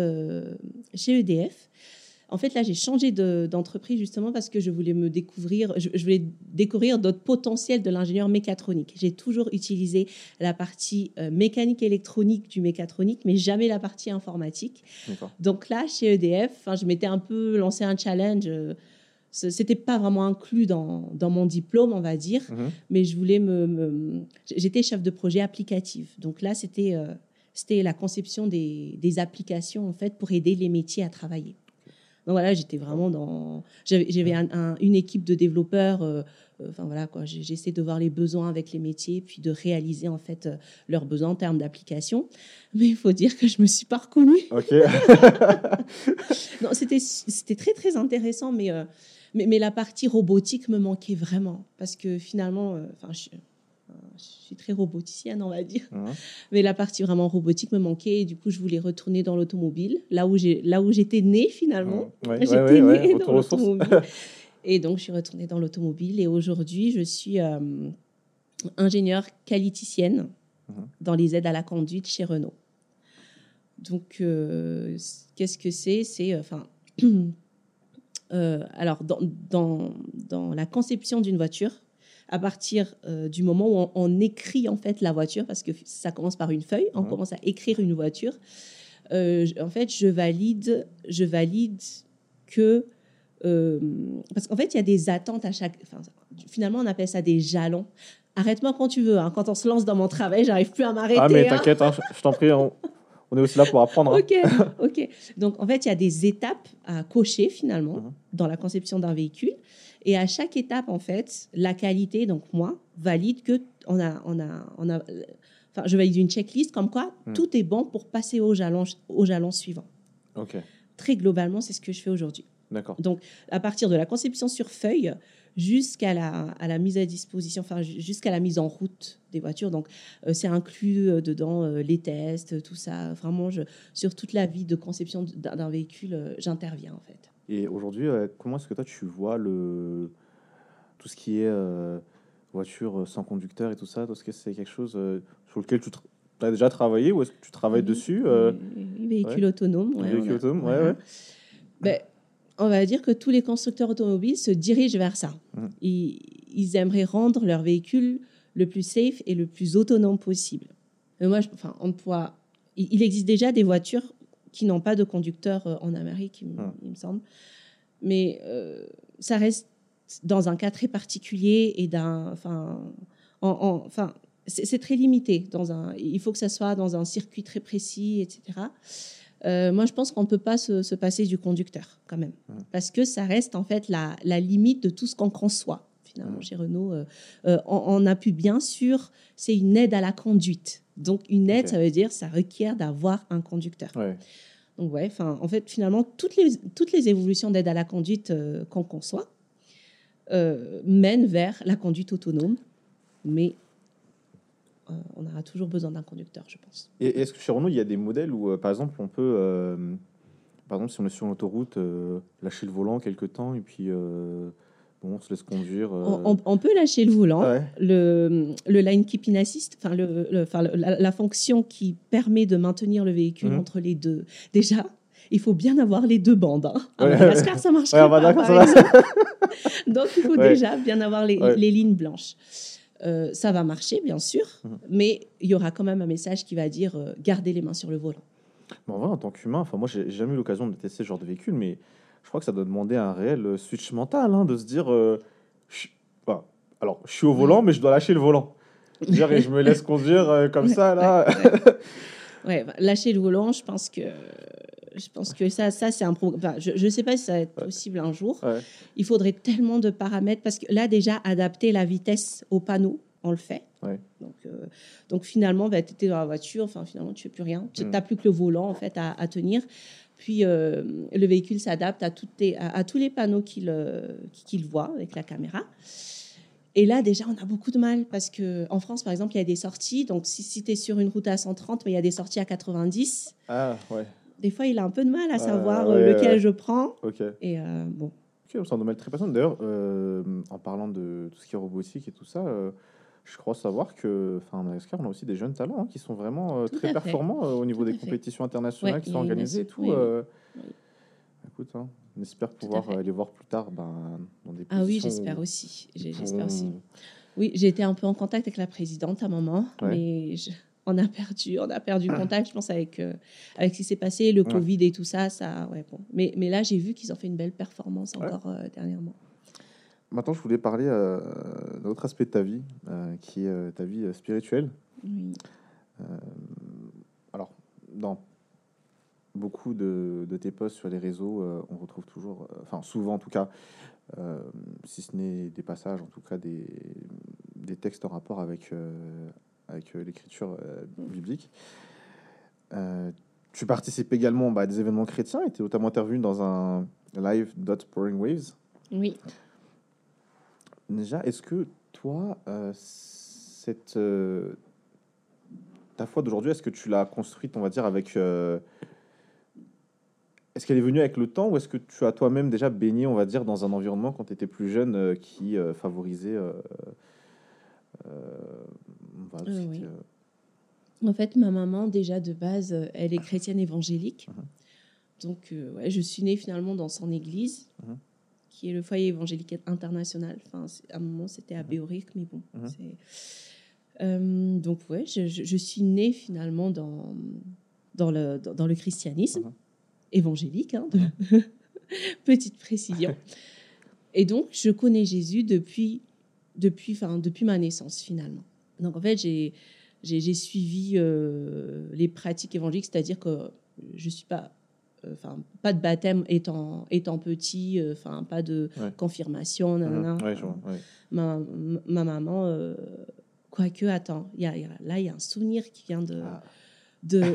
chez EDF, En fait, là, j'ai changé d'entreprise justement parce que je voulais me découvrir, je, voulais découvrir d'autres potentiels de l'ingénieur mécatronique. J'ai toujours utilisé la partie euh, mécanique électronique du mécatronique, mais jamais la partie informatique. Donc là, chez EDF, je m'étais un peu lancé un challenge. Euh, c'était pas vraiment inclus dans, dans, mon diplôme, on va dire, mhm. mais je voulais me, j'étais chef de projet applicatif. Donc là, c'était euh, c'était la conception des, des, applications en fait pour aider les métiers à travailler. Donc voilà, j'étais vraiment dans. J'avais une équipe de développeurs. Euh, euh, enfin voilà quoi, j'essaie de voir les besoins avec les métiers, puis de réaliser en fait leurs besoins en termes d'application. Mais il faut dire que je me suis pas reconnue. Ok. non, c'était c'était très très intéressant, mais mais, la partie robotique me manquait vraiment parce que finalement, euh, enfin, je, suis très roboticienne, on va dire. Mais la partie vraiment robotique me manquait et du coup, je voulais retourner dans l'automobile, là où j'ai, là où j'étais née finalement. j'étais née dans l'automobile. et donc, je suis retournée dans l'automobile et aujourd'hui, je suis euh, ingénieure qualiticienne dans les aides à la conduite chez Renault. Donc, euh, qu'est-ce que c'est? C'est, enfin, Euh, alors, dans, dans, la conception d'une voiture, à partir euh, du moment où on, écrit en fait la voiture, parce que ça commence par une feuille, on commence à écrire une voiture. Euh, en fait, je valide, je valide que parce qu'en fait, il y a des attentes à chaque. finalement, on appelle ça des jalons. Arrête-moi quand tu veux. Hein. Quand on se lance dans mon travail, j'arrive plus à m'arrêter. Ah mais hein. t'inquiète, hein, je t'en prie. On est aussi là pour apprendre. ok, ok. Donc, en fait, il y a des étapes à cocher finalement mhm. dans la conception d'un véhicule. Et à chaque étape, en fait, la qualité, donc moi, valide que on a, on a, on a, enfin, je valide une checklist comme quoi mhm. tout est bon pour passer au jalon, au jalon suivant. Ok. Très globalement, c'est ce que je fais aujourd'hui. D'accord. Donc, à partir de la conception sur feuille, jusqu'à la, à la mise à disposition, enfin jusqu'à la mise en route des voitures. Donc euh, c'est inclus euh, dedans euh, les tests, tout ça. Vraiment, je, sur toute la vie de conception d'un véhicule, j'interviens en fait. Et aujourd'hui, comment est-ce que toi tu vois le tout ce qui est voiture sans conducteur et tout ça? Est-ce que c'est quelque chose sur lequel tu as déjà travaillé ou est-ce que tu travailles dessus Véhicule autonome. Ouais, véhicule autonome, ouais, ouais. Ben, on va dire que tous les constructeurs automobiles se dirigent vers ça. Mmh. Ils, aimeraient rendre leur véhicule le plus safe et le plus autonome possible. moi, enfin, on il, existe déjà des voitures qui n'ont pas de conducteur euh, en Amérique, il, me mmh. semble. Mais euh, ça reste dans un cas très particulier et d'un, enfin, enfin, c'est très limité. Dans un, il faut que ça soit dans un circuit très précis, etc. Euh, moi, je pense qu'on ne peut pas se, passer du conducteur quand même, parce que ça reste en fait la, limite de tout ce qu'on conçoit. Finalement, chez Renault, euh, euh, on, a pu bien sûr, c'est une aide à la conduite. Donc, une aide, ça veut dire, ça requiert d'avoir un conducteur. Donc, ouais, enfin, en fait, finalement, toutes les, toutes les évolutions d'aide à la conduite qu'on conçoit mènent vers la conduite autonome, mais euh, on aura toujours besoin d'un conducteur, je pense. Et est-ce que chez Renault, il y a des modèles où, euh, par exemple, on peut, euh, par exemple, si on est sur l'autoroute, lâcher le volant quelque temps et puis bon, on se laisse conduire. On, peut lâcher le volant. Le, le, line keeping assist, enfin, le, la, fonction qui permet de maintenir le véhicule mhm. entre les deux. Déjà, il faut bien avoir les deux bandes. Hein. À Madagascar, ça marche pas, par Donc, il faut déjà bien avoir les, les lignes blanches. Euh, ça va marcher, bien sûr, mhm. mais il y aura quand même un message qui va dire euh, gardez les mains sur le volant. En vrai, en tant qu'humain, enfin, moi, j'ai jamais eu l'occasion de tester ce genre de véhicule, mais je crois que ça doit demander un réel euh, switch mental, hein, de se dire alors, je suis au volant, mais je dois lâcher le volant. Dire, et je me laisse conduire comme ça, là. ouais, lâcher le volant, je pense que je pense que ça, ça c'est un problème. je ne sais pas si ça va être possible un jour. Il faudrait tellement de paramètres parce que là, déjà, adapter la vitesse au panneau, on le fait. Donc, euh, donc finalement, bah, tu étais dans la voiture, enfin, finalement, tu ne fais plus rien. Tu n'as mm. plus que le volant en fait, à, tenir. Puis euh, le véhicule s'adapte à, à, tous les panneaux qu'il euh, qu'il voit avec la caméra. Et là, déjà, on a beaucoup de mal parce qu'en France, par exemple, il y a des sorties. Donc, si, si tu es sur une route à 130, mais il y a des sorties à 90. Ah, ouais des fois, il a un peu de mal à savoir euh, lequel je prends. Ok. Et euh, bon. Ok, c'est un domaine très passionnant. D'ailleurs, euh, en parlant de tout ce qui est robotique et tout ça, je crois savoir que, enfin, Madagascar, on a aussi des jeunes talents hein, qui sont vraiment très performants au niveau des compétitions internationales qui sont organisées et tout. Écoute, hein, On espère pouvoir aller voir plus tard ben, dans des Ah oui, j'espère aussi. J'espère aussi. Oui, j'ai été un peu en contact avec la présidente à un moment, mais on a perdu, on a perdu contact, je pense, avec, euh, avec ce qui s'est passé, le Covid et tout ça. ça ouais, bon. mais, mais là, j'ai vu qu'ils ont fait une belle performance encore euh, dernièrement. Maintenant, je voulais parler euh, d'un autre aspect de ta vie, qui est ta vie spirituelle. Oui. alors, dans beaucoup de, de, tes posts sur les réseaux, on retrouve toujours, enfin souvent en tout cas, si ce n'est des passages, en tout cas des, des textes en rapport avec avec euh, l'écriture euh, biblique. Euh, tu participes également bah, à des événements chrétiens et tu es notamment intervenu dans un live Dot Pouring Waves. Oui. Déjà, est-ce que toi, cette, ta foi d'aujourd'hui, est-ce que tu l'as construite, on va dire, avec. est-ce qu'elle est venue avec le temps ou est-ce que tu as toi-même déjà baigné, on va dire, dans un environnement quand tu étais plus jeune qui favorisait euh, oui. En fait, ma maman, déjà de base, euh, elle est chrétienne évangélique. Uh-huh. Donc, euh, ouais, je suis née finalement dans son église, uh-huh. Qui est le foyer évangélique international. Enfin, à un moment, c'était à uh-huh. Béoric, mais bon. donc, ouais, je, je, suis née finalement dans, dans, le, dans, le christianisme évangélique. Hein, Petite précision. Et donc, je connais Jésus depuis, depuis, enfin, depuis ma naissance finalement. Donc en fait, j'ai suivi euh, les pratiques évangéliques, c'est-à-dire que je suis pas, euh, enfin pas de baptême étant étant petit, euh, enfin pas de confirmation, mmh. ma, ma, maman, quoique attends, y a, là il y a un souvenir qui vient de ah. de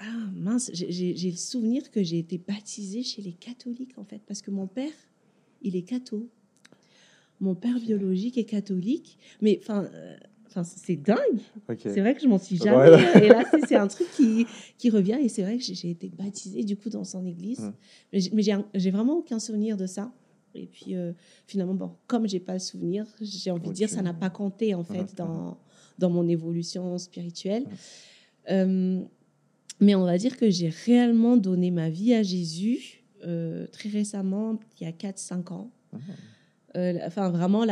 ah mince, j'ai le souvenir que j'ai été baptisée chez les catholiques en fait, parce que mon père, il est catho mon père biologique est catholique, mais enfin. Euh, enfin, c'est dingue. C'est vrai que je m'en suis jamais. Et là, c'est un truc qui, qui revient. Et c'est vrai que j'ai été baptisée du coup dans son église. Hum. Mais j'ai vraiment aucun souvenir de ça. Et puis euh, finalement, bon, comme j'ai pas le souvenir, j'ai envie de dire ça n'a pas compté en fait hum, dans, dans mon évolution spirituelle. Euh, mais on va dire que j'ai réellement donné ma vie à Jésus très récemment, il y a 4-5 ans. Euh, enfin vraiment,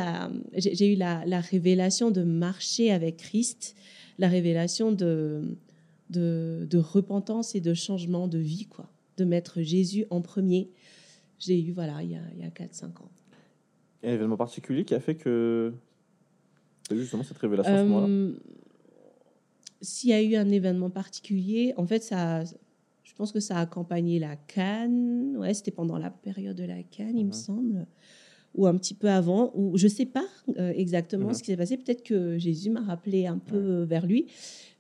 j'ai eu la, révélation de marcher avec Christ, la révélation de, de, repentance et de changement de vie, quoi, de mettre Jésus en premier. J'ai eu, voilà, il y a, a 4-5 ans. un événement particulier qui a fait que tu as eu justement cette révélation à ce moment-là? Euh, S'il y a eu un événement particulier, en fait, ça, je pense que ça a accompagné la Cannes. Ouais, c'était pendant la période de la Cannes, il me mhm. semble ou un petit peu avant, ou je ne sais pas euh, exactement ce qui s'est passé. Peut-être que Jésus m'a rappelé un peu euh, vers lui,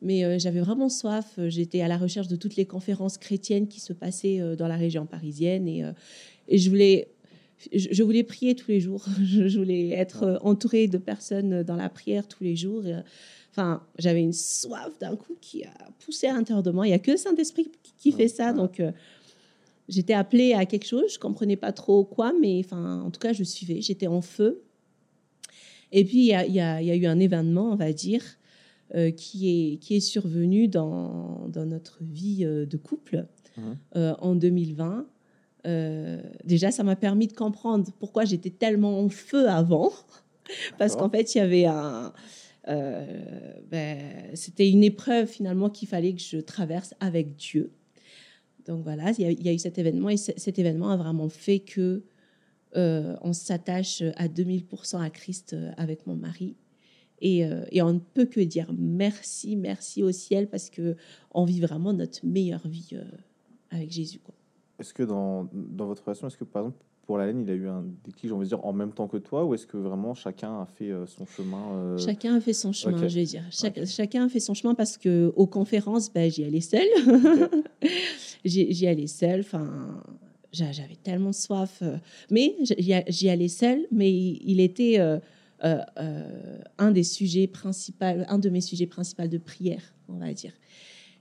mais euh, j'avais vraiment soif. J'étais à la recherche de toutes les conférences chrétiennes qui se passaient dans la région parisienne et, et je voulais. Je, voulais prier tous les jours. Je voulais être entourée de personnes dans la prière tous les jours. Enfin, j'avais une soif d'un coup qui a poussé à l'intérieur de moi. Il n'y a que le Saint-Esprit qui fait ça. Donc, j'étais appelée à quelque chose, je comprenais pas trop quoi, mais enfin, en tout cas, je suivais, j'étais en feu. Et puis, il y a, y, a, y a, eu un événement, on va dire, euh, qui, est, qui est survenu dans, dans notre vie euh, de couple mmh. euh, en 2020. déjà, ça m'a permis de comprendre pourquoi j'étais tellement en feu avant. Parce qu'en fait, il y avait un. Ben, C'était une épreuve finalement qu'il fallait que je traverse avec Dieu. Donc voilà, il y, a, eu cet événement et cet événement a vraiment fait que euh, on s'attache à 2000% à Christ euh, avec mon mari. Et, euh, et, on ne peut que dire merci, merci au ciel parce que on vit vraiment notre meilleure vie avec Jésus. Est-ce que dans, dans, votre relation, est-ce que par exemple pour la laine, il a eu un déclic, j'ai envie de dire, en même temps que toi, ou est-ce que vraiment chacun a fait son chemin Chacun a fait son chemin, je vais dire. Chacun a fait son chemin parce que aux conférences, ben, j'y allais seule. j'y allais seule. Enfin, j'avais tellement soif. Euh, mais j'y allais seule, mais il était euh, euh, un des sujets principaux, un de mes sujets principaux de prière, on va dire.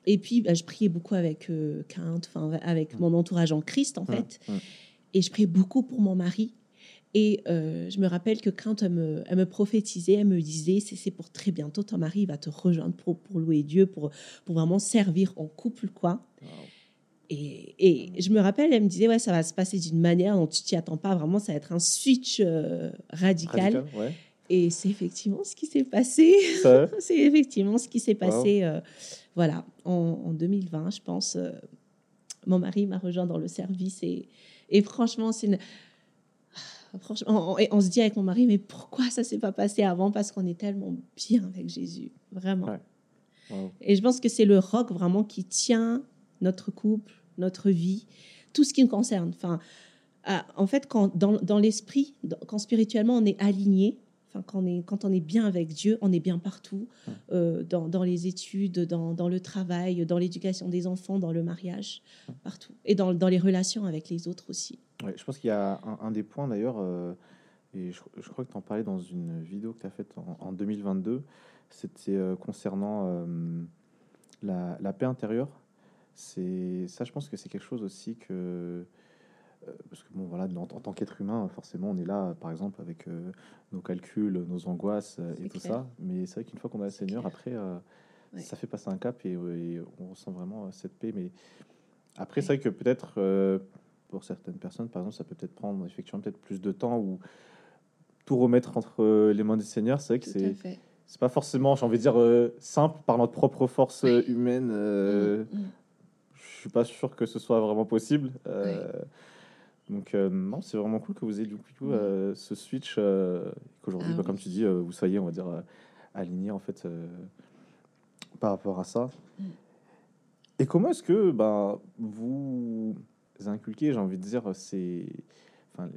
Et puis, bah, je priais beaucoup avec euh, enfin, avec mon entourage en Christ, en fait. Et je priais beaucoup pour mon mari. Et je me rappelle que quand elle me, elle me prophétisait, elle me disait, c'est pour très bientôt, ton mari va te rejoindre pour, pour louer Dieu, pour, pour vraiment servir en couple, quoi. Et, et, je me rappelle, elle me disait, ouais, ça va se passer d'une manière dont tu t'y attends pas vraiment, ça va être un switch euh, radical. Et c'est effectivement ce qui s'est passé. c'est effectivement ce qui s'est passé, euh, voilà, en, 2020, je pense. Euh, mon mari m'a rejoint dans le service et, et franchement, c'est une... Franchement, on, on, se dit avec mon mari, mais pourquoi ça s'est pas passé avant? Parce qu'on est tellement bien avec Jésus, vraiment. Et je pense que c'est le roc vraiment qui tient notre couple, notre vie, tout ce qui nous concerne. Enfin, ah, en fait, quand, dans, dans l'esprit, quand spirituellement on est aligné, enfin, quand, on est, quand on est bien avec Dieu, on est bien partout, euh, dans, dans, les études, dans, dans, le travail, dans l'éducation des enfants, dans le mariage, partout. Et dans, dans, les relations avec les autres aussi. Ouais, je pense qu'il y a un, des points d'ailleurs, euh, et je, je, crois que tu en parlais dans une vidéo que tu as faite en, en 2022, c'était euh, concernant la, la, paix intérieure c'est ça, je pense que c'est quelque chose aussi que parce que bon voilà, en, tant qu'être humain, forcément, on est là, par exemple, avec euh, nos calculs, nos angoisses euh, et tout ça. Mais c'est vrai qu'une fois qu'on a le Seigneur, après, ça fait passer un cap et, on ressent vraiment cette paix. Mais après, c'est vrai que peut-être pour certaines personnes, par exemple, ça peut peut-être prendre effectivement peut-être plus de temps ou tout remettre entre les mains du Seigneur. C'est vrai que c'est c'est pas forcément, j'ai envie de dire, simple par notre propre force humaine. Mm, mm suis pas sûr que ce soit vraiment possible. Euh, donc, euh, non, c'est vraiment cool que vous ayez du coup euh, ce switch, qu'aujourd'hui, ah bah, comme tu dis, vous soyez, on va dire, aligné en fait par rapport à ça. Mm. Et comment est-ce que bah, vous inculquez, j'ai envie de dire, ces, enfin,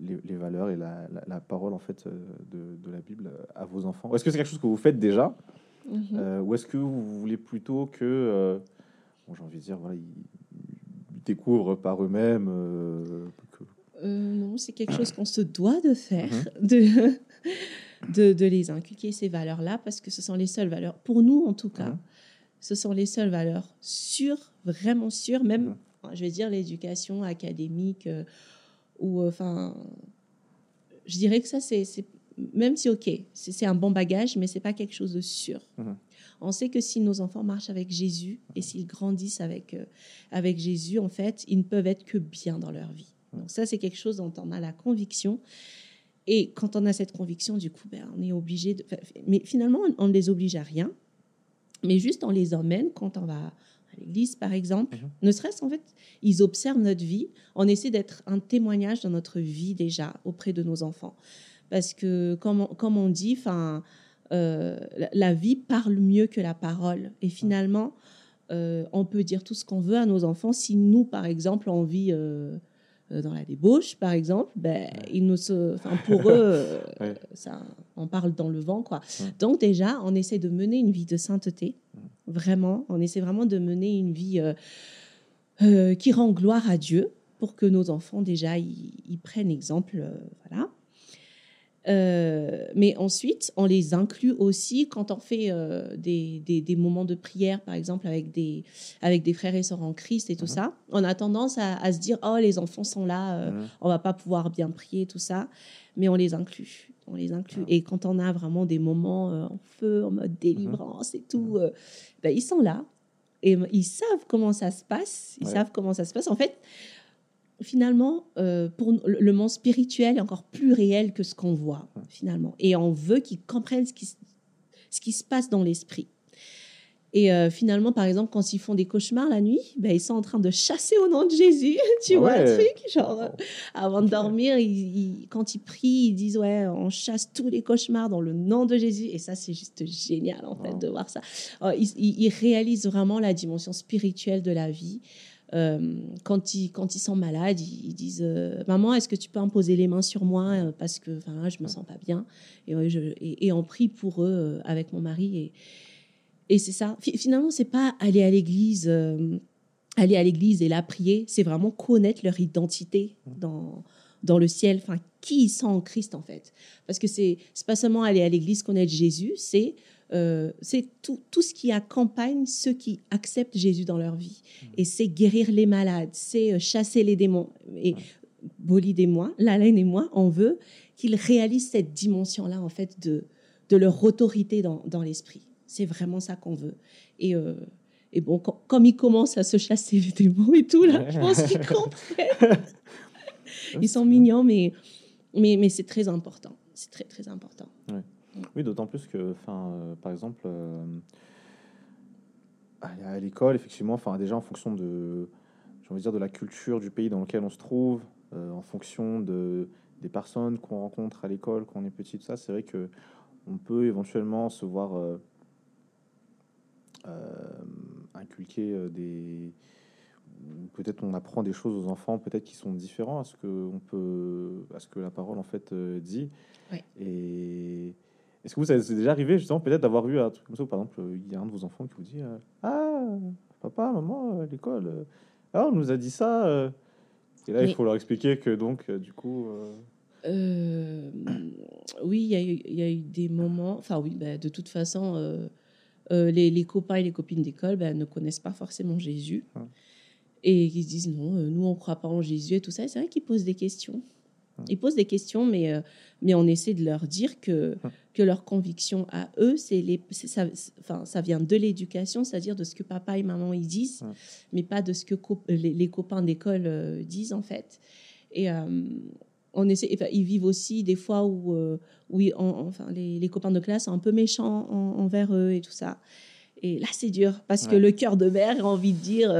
les, les, valeurs et la, la, parole en fait de, de, la Bible à vos enfants? Est-ce que c'est quelque chose que vous faites déjà? Mm-hmm. Ou est-ce que vous voulez plutôt que j'ai envie de dire, voilà, ils découvrent par eux-mêmes. Euh, euh, non, c'est quelque chose qu'on se doit de faire, mhm. de, de, de, les inculquer, ces valeurs-là, parce que ce sont les seules valeurs, pour nous en tout cas, mhm. ce sont les seules valeurs sûres, vraiment sûres, même, mhm. je vais dire, l'éducation académique, euh, ou enfin, je dirais que ça, c'est, même si, ok, c'est un bon bagage, mais c'est pas quelque chose de sûr. On sait que si nos enfants marchent avec Jésus et s'ils grandissent avec, euh, avec Jésus, en fait, ils ne peuvent être que bien dans leur vie. Donc ça, c'est quelque chose dont on a la conviction. Et quand on a cette conviction, du coup, ben, on est obligé de... Mais finalement, on ne les oblige à rien, mais juste on les emmène quand on va à l'église, par exemple. Ne serait-ce en fait, ils observent notre vie. On essaie d'être un témoignage dans notre vie déjà auprès de nos enfants. Parce que, comme on, comme on dit, enfin euh, la vie parle mieux que la parole. Et finalement, euh, on peut dire tout ce qu'on veut à nos enfants. Si nous, par exemple, on vit euh, dans la débauche, par exemple, ben, ils nous, enfin, pour eux, ça, on parle dans le vent. Quoi. Donc déjà, on essaie de mener une vie de sainteté. Vraiment, on essaie vraiment de mener une vie qui rend gloire à Dieu pour que nos enfants, déjà, ils prennent exemple. voilà. Euh, mais ensuite, on les inclut aussi quand on fait euh, des, des, moments de prière, par exemple, avec des, avec des frères et sœurs en Christ et tout mhm. ça. On a tendance à, se dire, oh, les enfants sont là, euh, mhm. on va pas pouvoir bien prier, tout ça. Mais on les inclut. On les inclut. Et quand on a vraiment des moments en feu, en mode délivrance et tout, ben, ils sont là. Et ils savent comment ça se passe. Ils savent comment ça se passe. En fait, finalement, euh, pour le monde spirituel est encore plus réel que ce qu'on voit, finalement. Et on veut qu'ils comprennent ce qui, ce qui se passe dans l'esprit. Et euh, finalement, par exemple, quand ils font des cauchemars la nuit, ben, ils sont en train de chasser au nom de Jésus. tu vois le truc Genre, euh, avant de dormir, ils, quand ils prient, ils disent Ouais, on chasse tous les cauchemars dans le nom de Jésus. Et ça, c'est juste génial, en fait, de voir ça. ils, ils, réalisent vraiment la dimension spirituelle de la vie. Euh, quand, ils, quand ils sont malades, ils, disent euh, Maman, est-ce que tu peux imposer les mains sur moi euh, parce que je me sens pas bien et, je, et, on prie pour eux avec mon mari. Et, et c'est ça. Finalement, c'est pas aller à l'église, aller à l'église et la prier, c'est vraiment connaître leur identité dans, dans le ciel, qui ils sont en Christ en fait. Parce que c'est pas seulement aller à l'église connaître Jésus, c'est euh, c'est tout, tout, ce qui accompagne ceux qui acceptent Jésus dans leur vie. Et c'est guérir les malades, c'est euh, chasser les démons. Et Bolide et moi, Lalaine et moi, on veut qu'ils réalisent cette dimension-là, en fait, de, de leur autorité dans, dans l'esprit. C'est vraiment ça qu'on veut. Et, euh, Et bon, comme ils commencent à se chasser les démons et tout, là, je pense qu'ils comprennent. ils sont mignons, mais, mais, mais c'est très important. C'est très, très important. Oui, d'autant plus que, enfin, euh, par exemple, euh, à l'école, effectivement, enfin, déjà en fonction de, j'ai envie de dire, de la culture du pays dans lequel on se trouve, euh, en fonction de, des personnes qu'on rencontre à l'école quand on est petit, tout ça, c'est vrai que on peut éventuellement se voir inculquer des peut-être on apprend des choses aux enfants peut-être qui sont différents à ce que on peut à ce que la parole en fait dit. Et est-ce que vous avez déjà arrivé justement peut-être d'avoir eu un truc comme ça, par exemple, il y a un de vos enfants qui vous dit euh, Ah, papa, maman, à l'école, euh, ah, on nous a dit ça. Euh. Et là, il faut leur expliquer que donc, du coup. oui, il y, y, a eu des moments. Enfin, oui, bah, de toute façon, les, les, copains et les copines d'école bah, ne connaissent pas forcément Jésus. Et ils disent non, nous, on ne croit pas en Jésus et tout ça. C'est vrai qu'ils posent des questions. Ils posent des questions, mais, euh, mais on essaie de leur dire que, que leur conviction à eux, c'est les, ça, enfin, ça vient de l'éducation, c'est-à-dire de ce que papa et maman ils disent, mais pas de ce que les, copains d'école euh, disent en fait. Et euh, on essaie, ils vivent aussi des fois où, où enfin, les, les, copains de classe sont un peu méchants envers eux et tout ça. Et là, c'est dur parce que le cœur de mère a envie de dire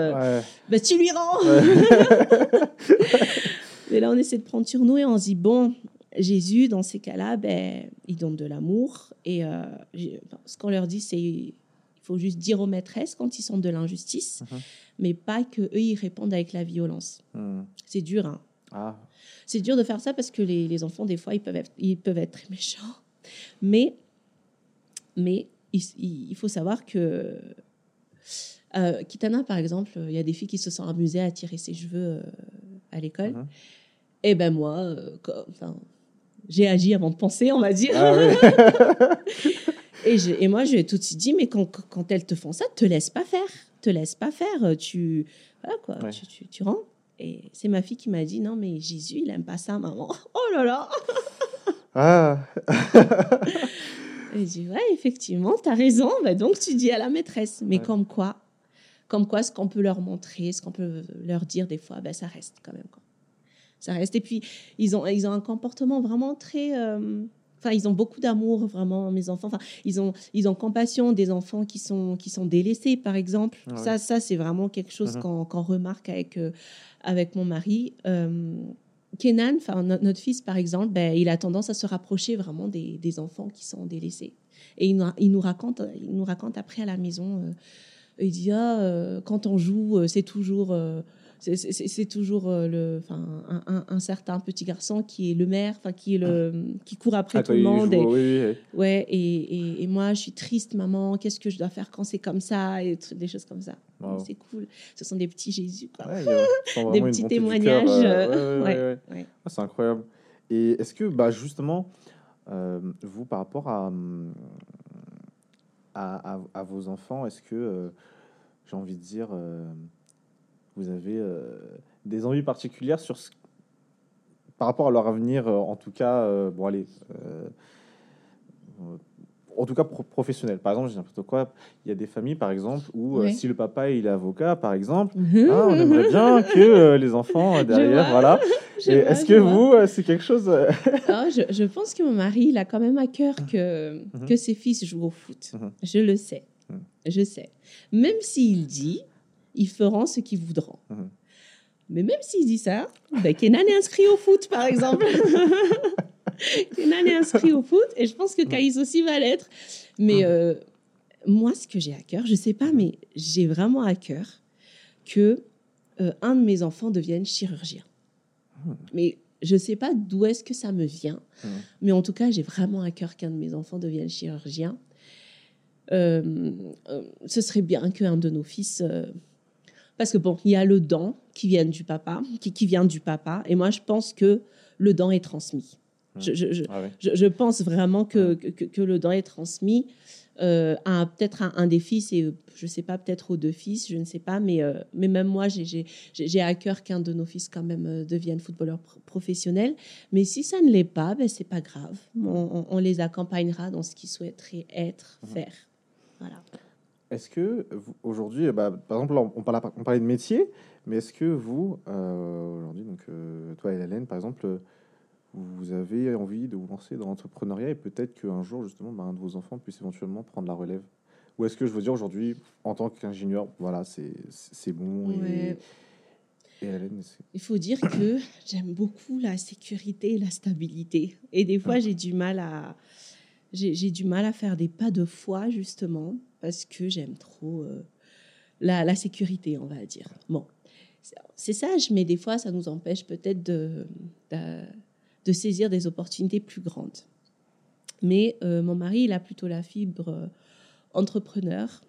bah, Tu lui rends Et là, on essaie de prendre sur nous et on se dit, bon, Jésus, dans ces cas-là, ben, il donne de l'amour. Et euh, ce qu'on leur dit, c'est il faut juste dire aux maîtresses quand ils sont de l'injustice, mhm. mais pas que eux ils répondent avec la violence. Mhm. C'est dur. Hein. Ah. C'est dur de faire ça parce que les, les, enfants, des fois, ils peuvent être, ils peuvent être très méchants. Mais, mais il, il faut savoir que euh, Kitana, par exemple, il y a des filles qui se sont amusées à tirer ses cheveux euh, à l'école. Mhm. Et ben moi, euh, j'ai agi avant de penser, on va dire. Ah et, et, moi, je lui ai tout de suite dit, mais quand, quand, elles te font ça, te laisse pas faire. Te laisse pas faire. Tu, voilà quoi, tu, tu, tu rends. Et c'est ma fille qui m'a dit, non, mais Jésus, il aime pas ça, maman. Oh là là Ah Et ouais, effectivement, tu as raison. Bah, donc, tu dis à la maîtresse. Mais comme quoi, comme quoi, ce qu'on peut leur montrer, ce qu'on peut leur dire des fois, ben, ça reste quand même. Quoi. Ça reste. Et puis, ils ont, ils ont un comportement vraiment très. Euh, enfin, ils ont beaucoup d'amour, vraiment, mes enfants. Enfin, ils ont, ils ont compassion des enfants qui sont, qui sont délaissés, par exemple. Ça, ça c'est vraiment quelque chose mm-hmm. qu'on remarque avec, euh, avec mon mari. Euh, Kenan, enfin, notre fils, par exemple, ben, il a tendance à se rapprocher vraiment des, des enfants qui sont délaissés. Et il, il, nous, raconte, il nous raconte après à la maison il dit ah, euh, quand on joue, euh, c'est toujours euh, c'est toujours le, un, un, certain petit garçon qui est le maire, enfin qui est le, qui court après ah, tout le monde. et, oui, Ouais, et, et, moi je suis triste, maman. Qu'est-ce que je dois faire quand c'est comme ça et des choses comme ça. C'est cool. Ce sont des petits Jésus, quoi. des petits témoignages. Ah, c'est incroyable. Et est-ce que, bah, justement, vous, par rapport à, hum, à, vos enfants Est-ce que, euh, j'ai envie de dire, euh, vous avez euh, des envies particulières sur ce, par rapport à leur avenir, en tout cas, bon, allez, en tout cas professionnel. Par exemple, j'ai n'importe quoi. Il y a des familles, par exemple, où euh, si le papa il est avocat, par exemple, mhm. ah, on aimerait bien que euh, les enfants euh, derrière, voilà. Est-ce que vous, c'est quelque chose ah, je, je, pense que mon mari, il a quand même à cœur que, mhm. que ses fils jouent au foot. Mhm. Je le sais. Je sais. Même s'il dit, ils feront ce qu'ils voudront. Mais même s'il dit ça, ben, Kenan est inscrit au foot, par exemple. Kenan est inscrit au foot et je pense que Caïs aussi va l'être. Mais euh, moi, ce que j'ai à cœur, je sais pas, mais j'ai vraiment à cœur que euh, un de mes enfants devienne chirurgien. Mais je sais pas d'où est-ce que ça me vient, mais en tout cas, j'ai vraiment à cœur qu'un de mes enfants devienne chirurgien. Euh, ce serait bien qu'un de nos fils parce que bon, il y a le don qui vient du papa, qui, qui, vient du papa, et moi je pense que le don est transmis. Ah je, pense vraiment que, que, le don est transmis euh, à peut-être un, des fils et je ne sais pas, peut-être aux deux fils, je ne sais pas, mais, euh, mais même moi, j'ai à cœur qu'un de nos fils quand même euh, devienne footballeur professionnel. Mais si ça ne l'est pas, ben, c'est pas grave. On, les accompagnera dans ce qu'ils souhaiteraient être, faire. Voilà. est-ce que aujourd'hui, bah, par exemple, on, parlait, on parlait de métier, mais est-ce que vous, aujourd'hui, donc toi et Hélène, par exemple, vous avez envie de vous lancer dans l'entrepreneuriat et peut-être qu'un jour, justement, bah, un de vos enfants puisse éventuellement prendre la relève Ou est-ce que je veux dire aujourd'hui, en tant qu'ingénieur, voilà, c'est bon et, Hélène, Il faut dire que j'aime beaucoup la sécurité et la stabilité. Et des fois, ah. j'ai du mal à j'ai du mal à faire des pas de foi, justement, parce que j'aime trop euh, la, la, sécurité, on va dire. Bon, c'est sage, mais des fois, ça nous empêche peut-être de, de, saisir des opportunités plus grandes. Mais euh, mon mari, il a plutôt la fibre euh, entrepreneur.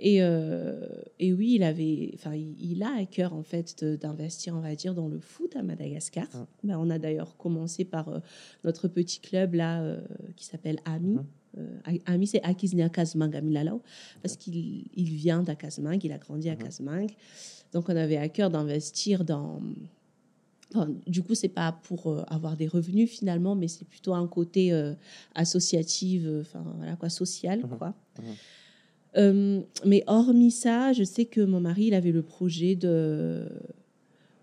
Et, et, oui, il avait, enfin, il, a à cœur en fait d'investir, on va dire, dans le foot à Madagascar. Ah. Ben, on a d'ailleurs commencé par notre petit club là qui s'appelle Ami. Euh, Ami, c'est Akiznia Kazmang Amilalau, parce qu'il il vient d'Akazmang, il a grandi à mhm. Kazmang. Donc, on avait à cœur d'investir dans. Du coup, c'est pas pour euh, avoir des revenus finalement, mais c'est plutôt un côté euh, associatif, enfin voilà quoi, social, mhm. quoi. Mhm. mais hormis ça, je sais que mon mari, il avait le projet de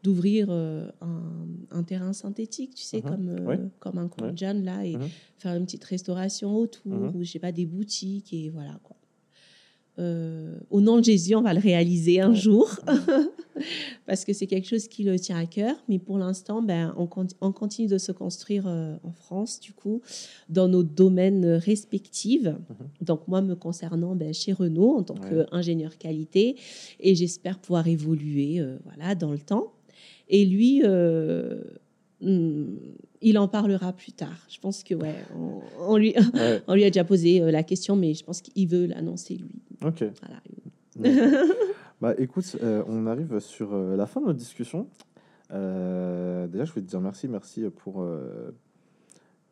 d'ouvrir euh, un, terrain synthétique, tu sais, mhm. comme, euh, comme un Konjan, là, et faire une petite restauration autour, ou je sais pas, des boutiques, et voilà, quoi. Euh, au nom de Jésus, on va le réaliser un jour, parce que c'est quelque chose qui le tient à cœur. Mais pour l'instant, ben, on, on, continue de se construire en France, du coup, dans nos domaines respectifs. Donc, moi, me concernant ben, chez Renault, en tant qu'ingénieur qualité, et j'espère pouvoir évoluer voilà, dans le temps. Et lui, euh, il en parlera plus tard. Je pense que ouais, on, lui, on lui a déjà posé euh, la question, mais je pense qu'il veut l'annoncer lui. Ok. bah écoute, euh, on arrive sur la fin de notre discussion. déjà, je voulais te dire merci, merci pour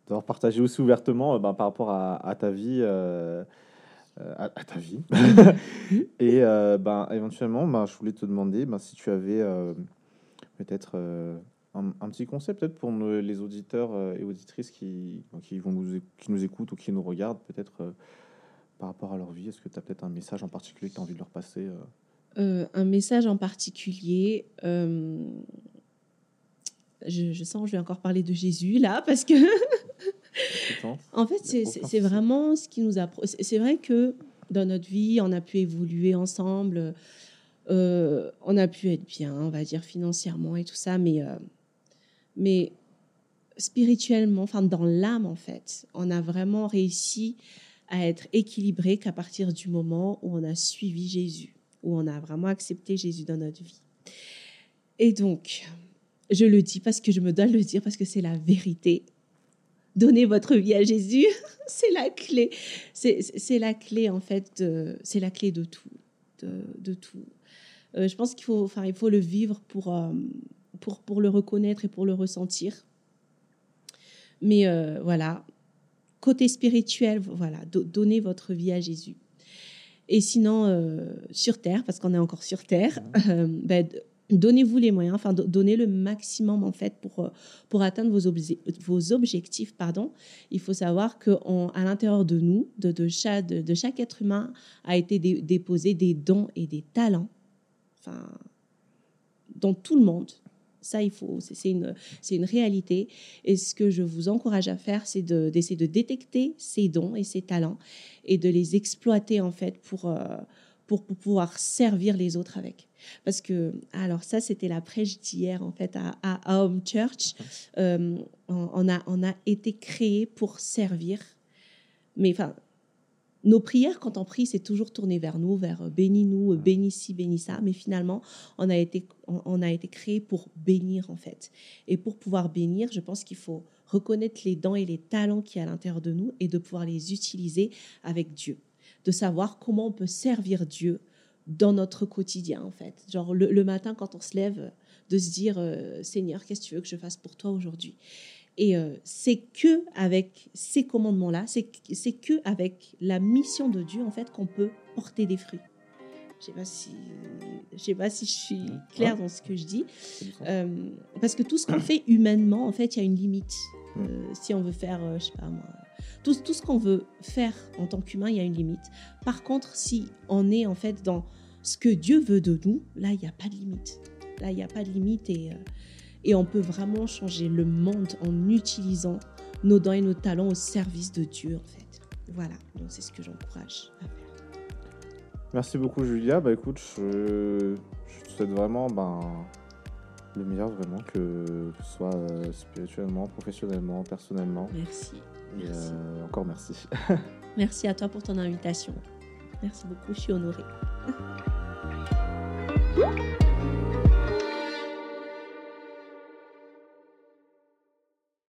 d'avoir partagé aussi ouvertement bah, par rapport à, ta vie. À, ta vie. et ben, éventuellement, ben, je voulais te demander ben, si tu avais peut-être euh, un, petit conseil peut-être pour les auditeurs euh, et auditrices qui, qui, vont nous, qui nous écoutent ou qui nous regardent peut-être euh, par rapport à leur vie. Est-ce que tu as peut-être un message en particulier que tu as envie de leur passer Un message en particulier je, sens que je vais encore parler de Jésus là parce que en fait c'est vraiment ce qui nous a c'est vrai que dans notre vie on a pu évoluer ensemble euh, on a pu être bien, on va dire financièrement et tout ça, mais, euh, mais spirituellement, enfin dans l'âme en fait, on a vraiment réussi à être équilibré qu'à partir du moment où on a suivi Jésus, où on a vraiment accepté Jésus dans notre vie. Et donc, je le dis parce que je me dois le dire, parce que c'est la vérité. Donnez votre vie à Jésus, c'est la clé. C'est la clé, en fait, c'est la clé de tout. de tout. Euh, je pense qu'il faut, enfin, il faut le vivre pour, euh, pour, pour le reconnaître et pour le ressentir. Mais euh, voilà, côté spirituel, voilà, donnez votre vie à Jésus. Et sinon, sur Terre, parce qu'on est encore sur Terre, ben, donnez-vous les moyens, enfin donnez le maximum en fait pour, pour atteindre vos, vos objectifs. Pardon. Il faut savoir qu'à l'intérieur de nous, de, de, chaque, de, chaque être humain, a été déposé des dons et des talents enfin, dans tout le monde. Ça, il faut, c'est une, c'est une réalité. Et ce que je vous encourage à faire, c'est d'essayer de, détecter ces dons et ces talents et de les exploiter en fait pour, euh, pour, pouvoir servir les autres avec. Parce que, alors ça, c'était la prêche d'hier en fait à, Home Church. Euh, on, a, on a été créé pour servir. Mais enfin, nos prières, quand on prie, c'est toujours tourné vers nous, vers euh, bénis-nous, euh, bénis ci, bénis ça. Mais finalement, on a été, on été créé pour bénir, en fait. Et pour pouvoir bénir, je pense qu'il faut reconnaître les dents et les talents qui y a à l'intérieur de nous et de pouvoir les utiliser avec Dieu. De savoir comment on peut servir Dieu dans notre quotidien, en fait. Genre le, matin, quand on se lève, de se dire euh, Seigneur, qu'est-ce que tu veux que je fasse pour toi aujourd'hui? Et euh, c'est que avec ces commandements-là, c'est que avec la mission de Dieu en fait qu'on peut porter des fruits. Je sais pas si je sais pas si je suis claire dans ce que je dis, euh, parce que tout ce qu'on fait humainement, en fait, il y a une limite. Euh, si on veut faire, je sais pas moi, tout, tout ce qu'on veut faire en tant qu'humain, il y a une limite. Par contre, si on est en fait dans ce que Dieu veut de nous, là, il n'y a pas de limite. Là, il n'y a pas de limite et, et on peut vraiment changer le monde en utilisant nos dons et nos talents au service de Dieu, en fait. Voilà, donc c'est ce que j'encourage à faire. Merci beaucoup, Julia. Bah écoute, je, je te souhaite vraiment ben, le meilleur, vraiment, que, ce soit euh, spirituellement, professionnellement, personnellement. Merci. Et merci. euh, encore merci. merci à toi pour ton invitation. Merci beaucoup, je suis honorée.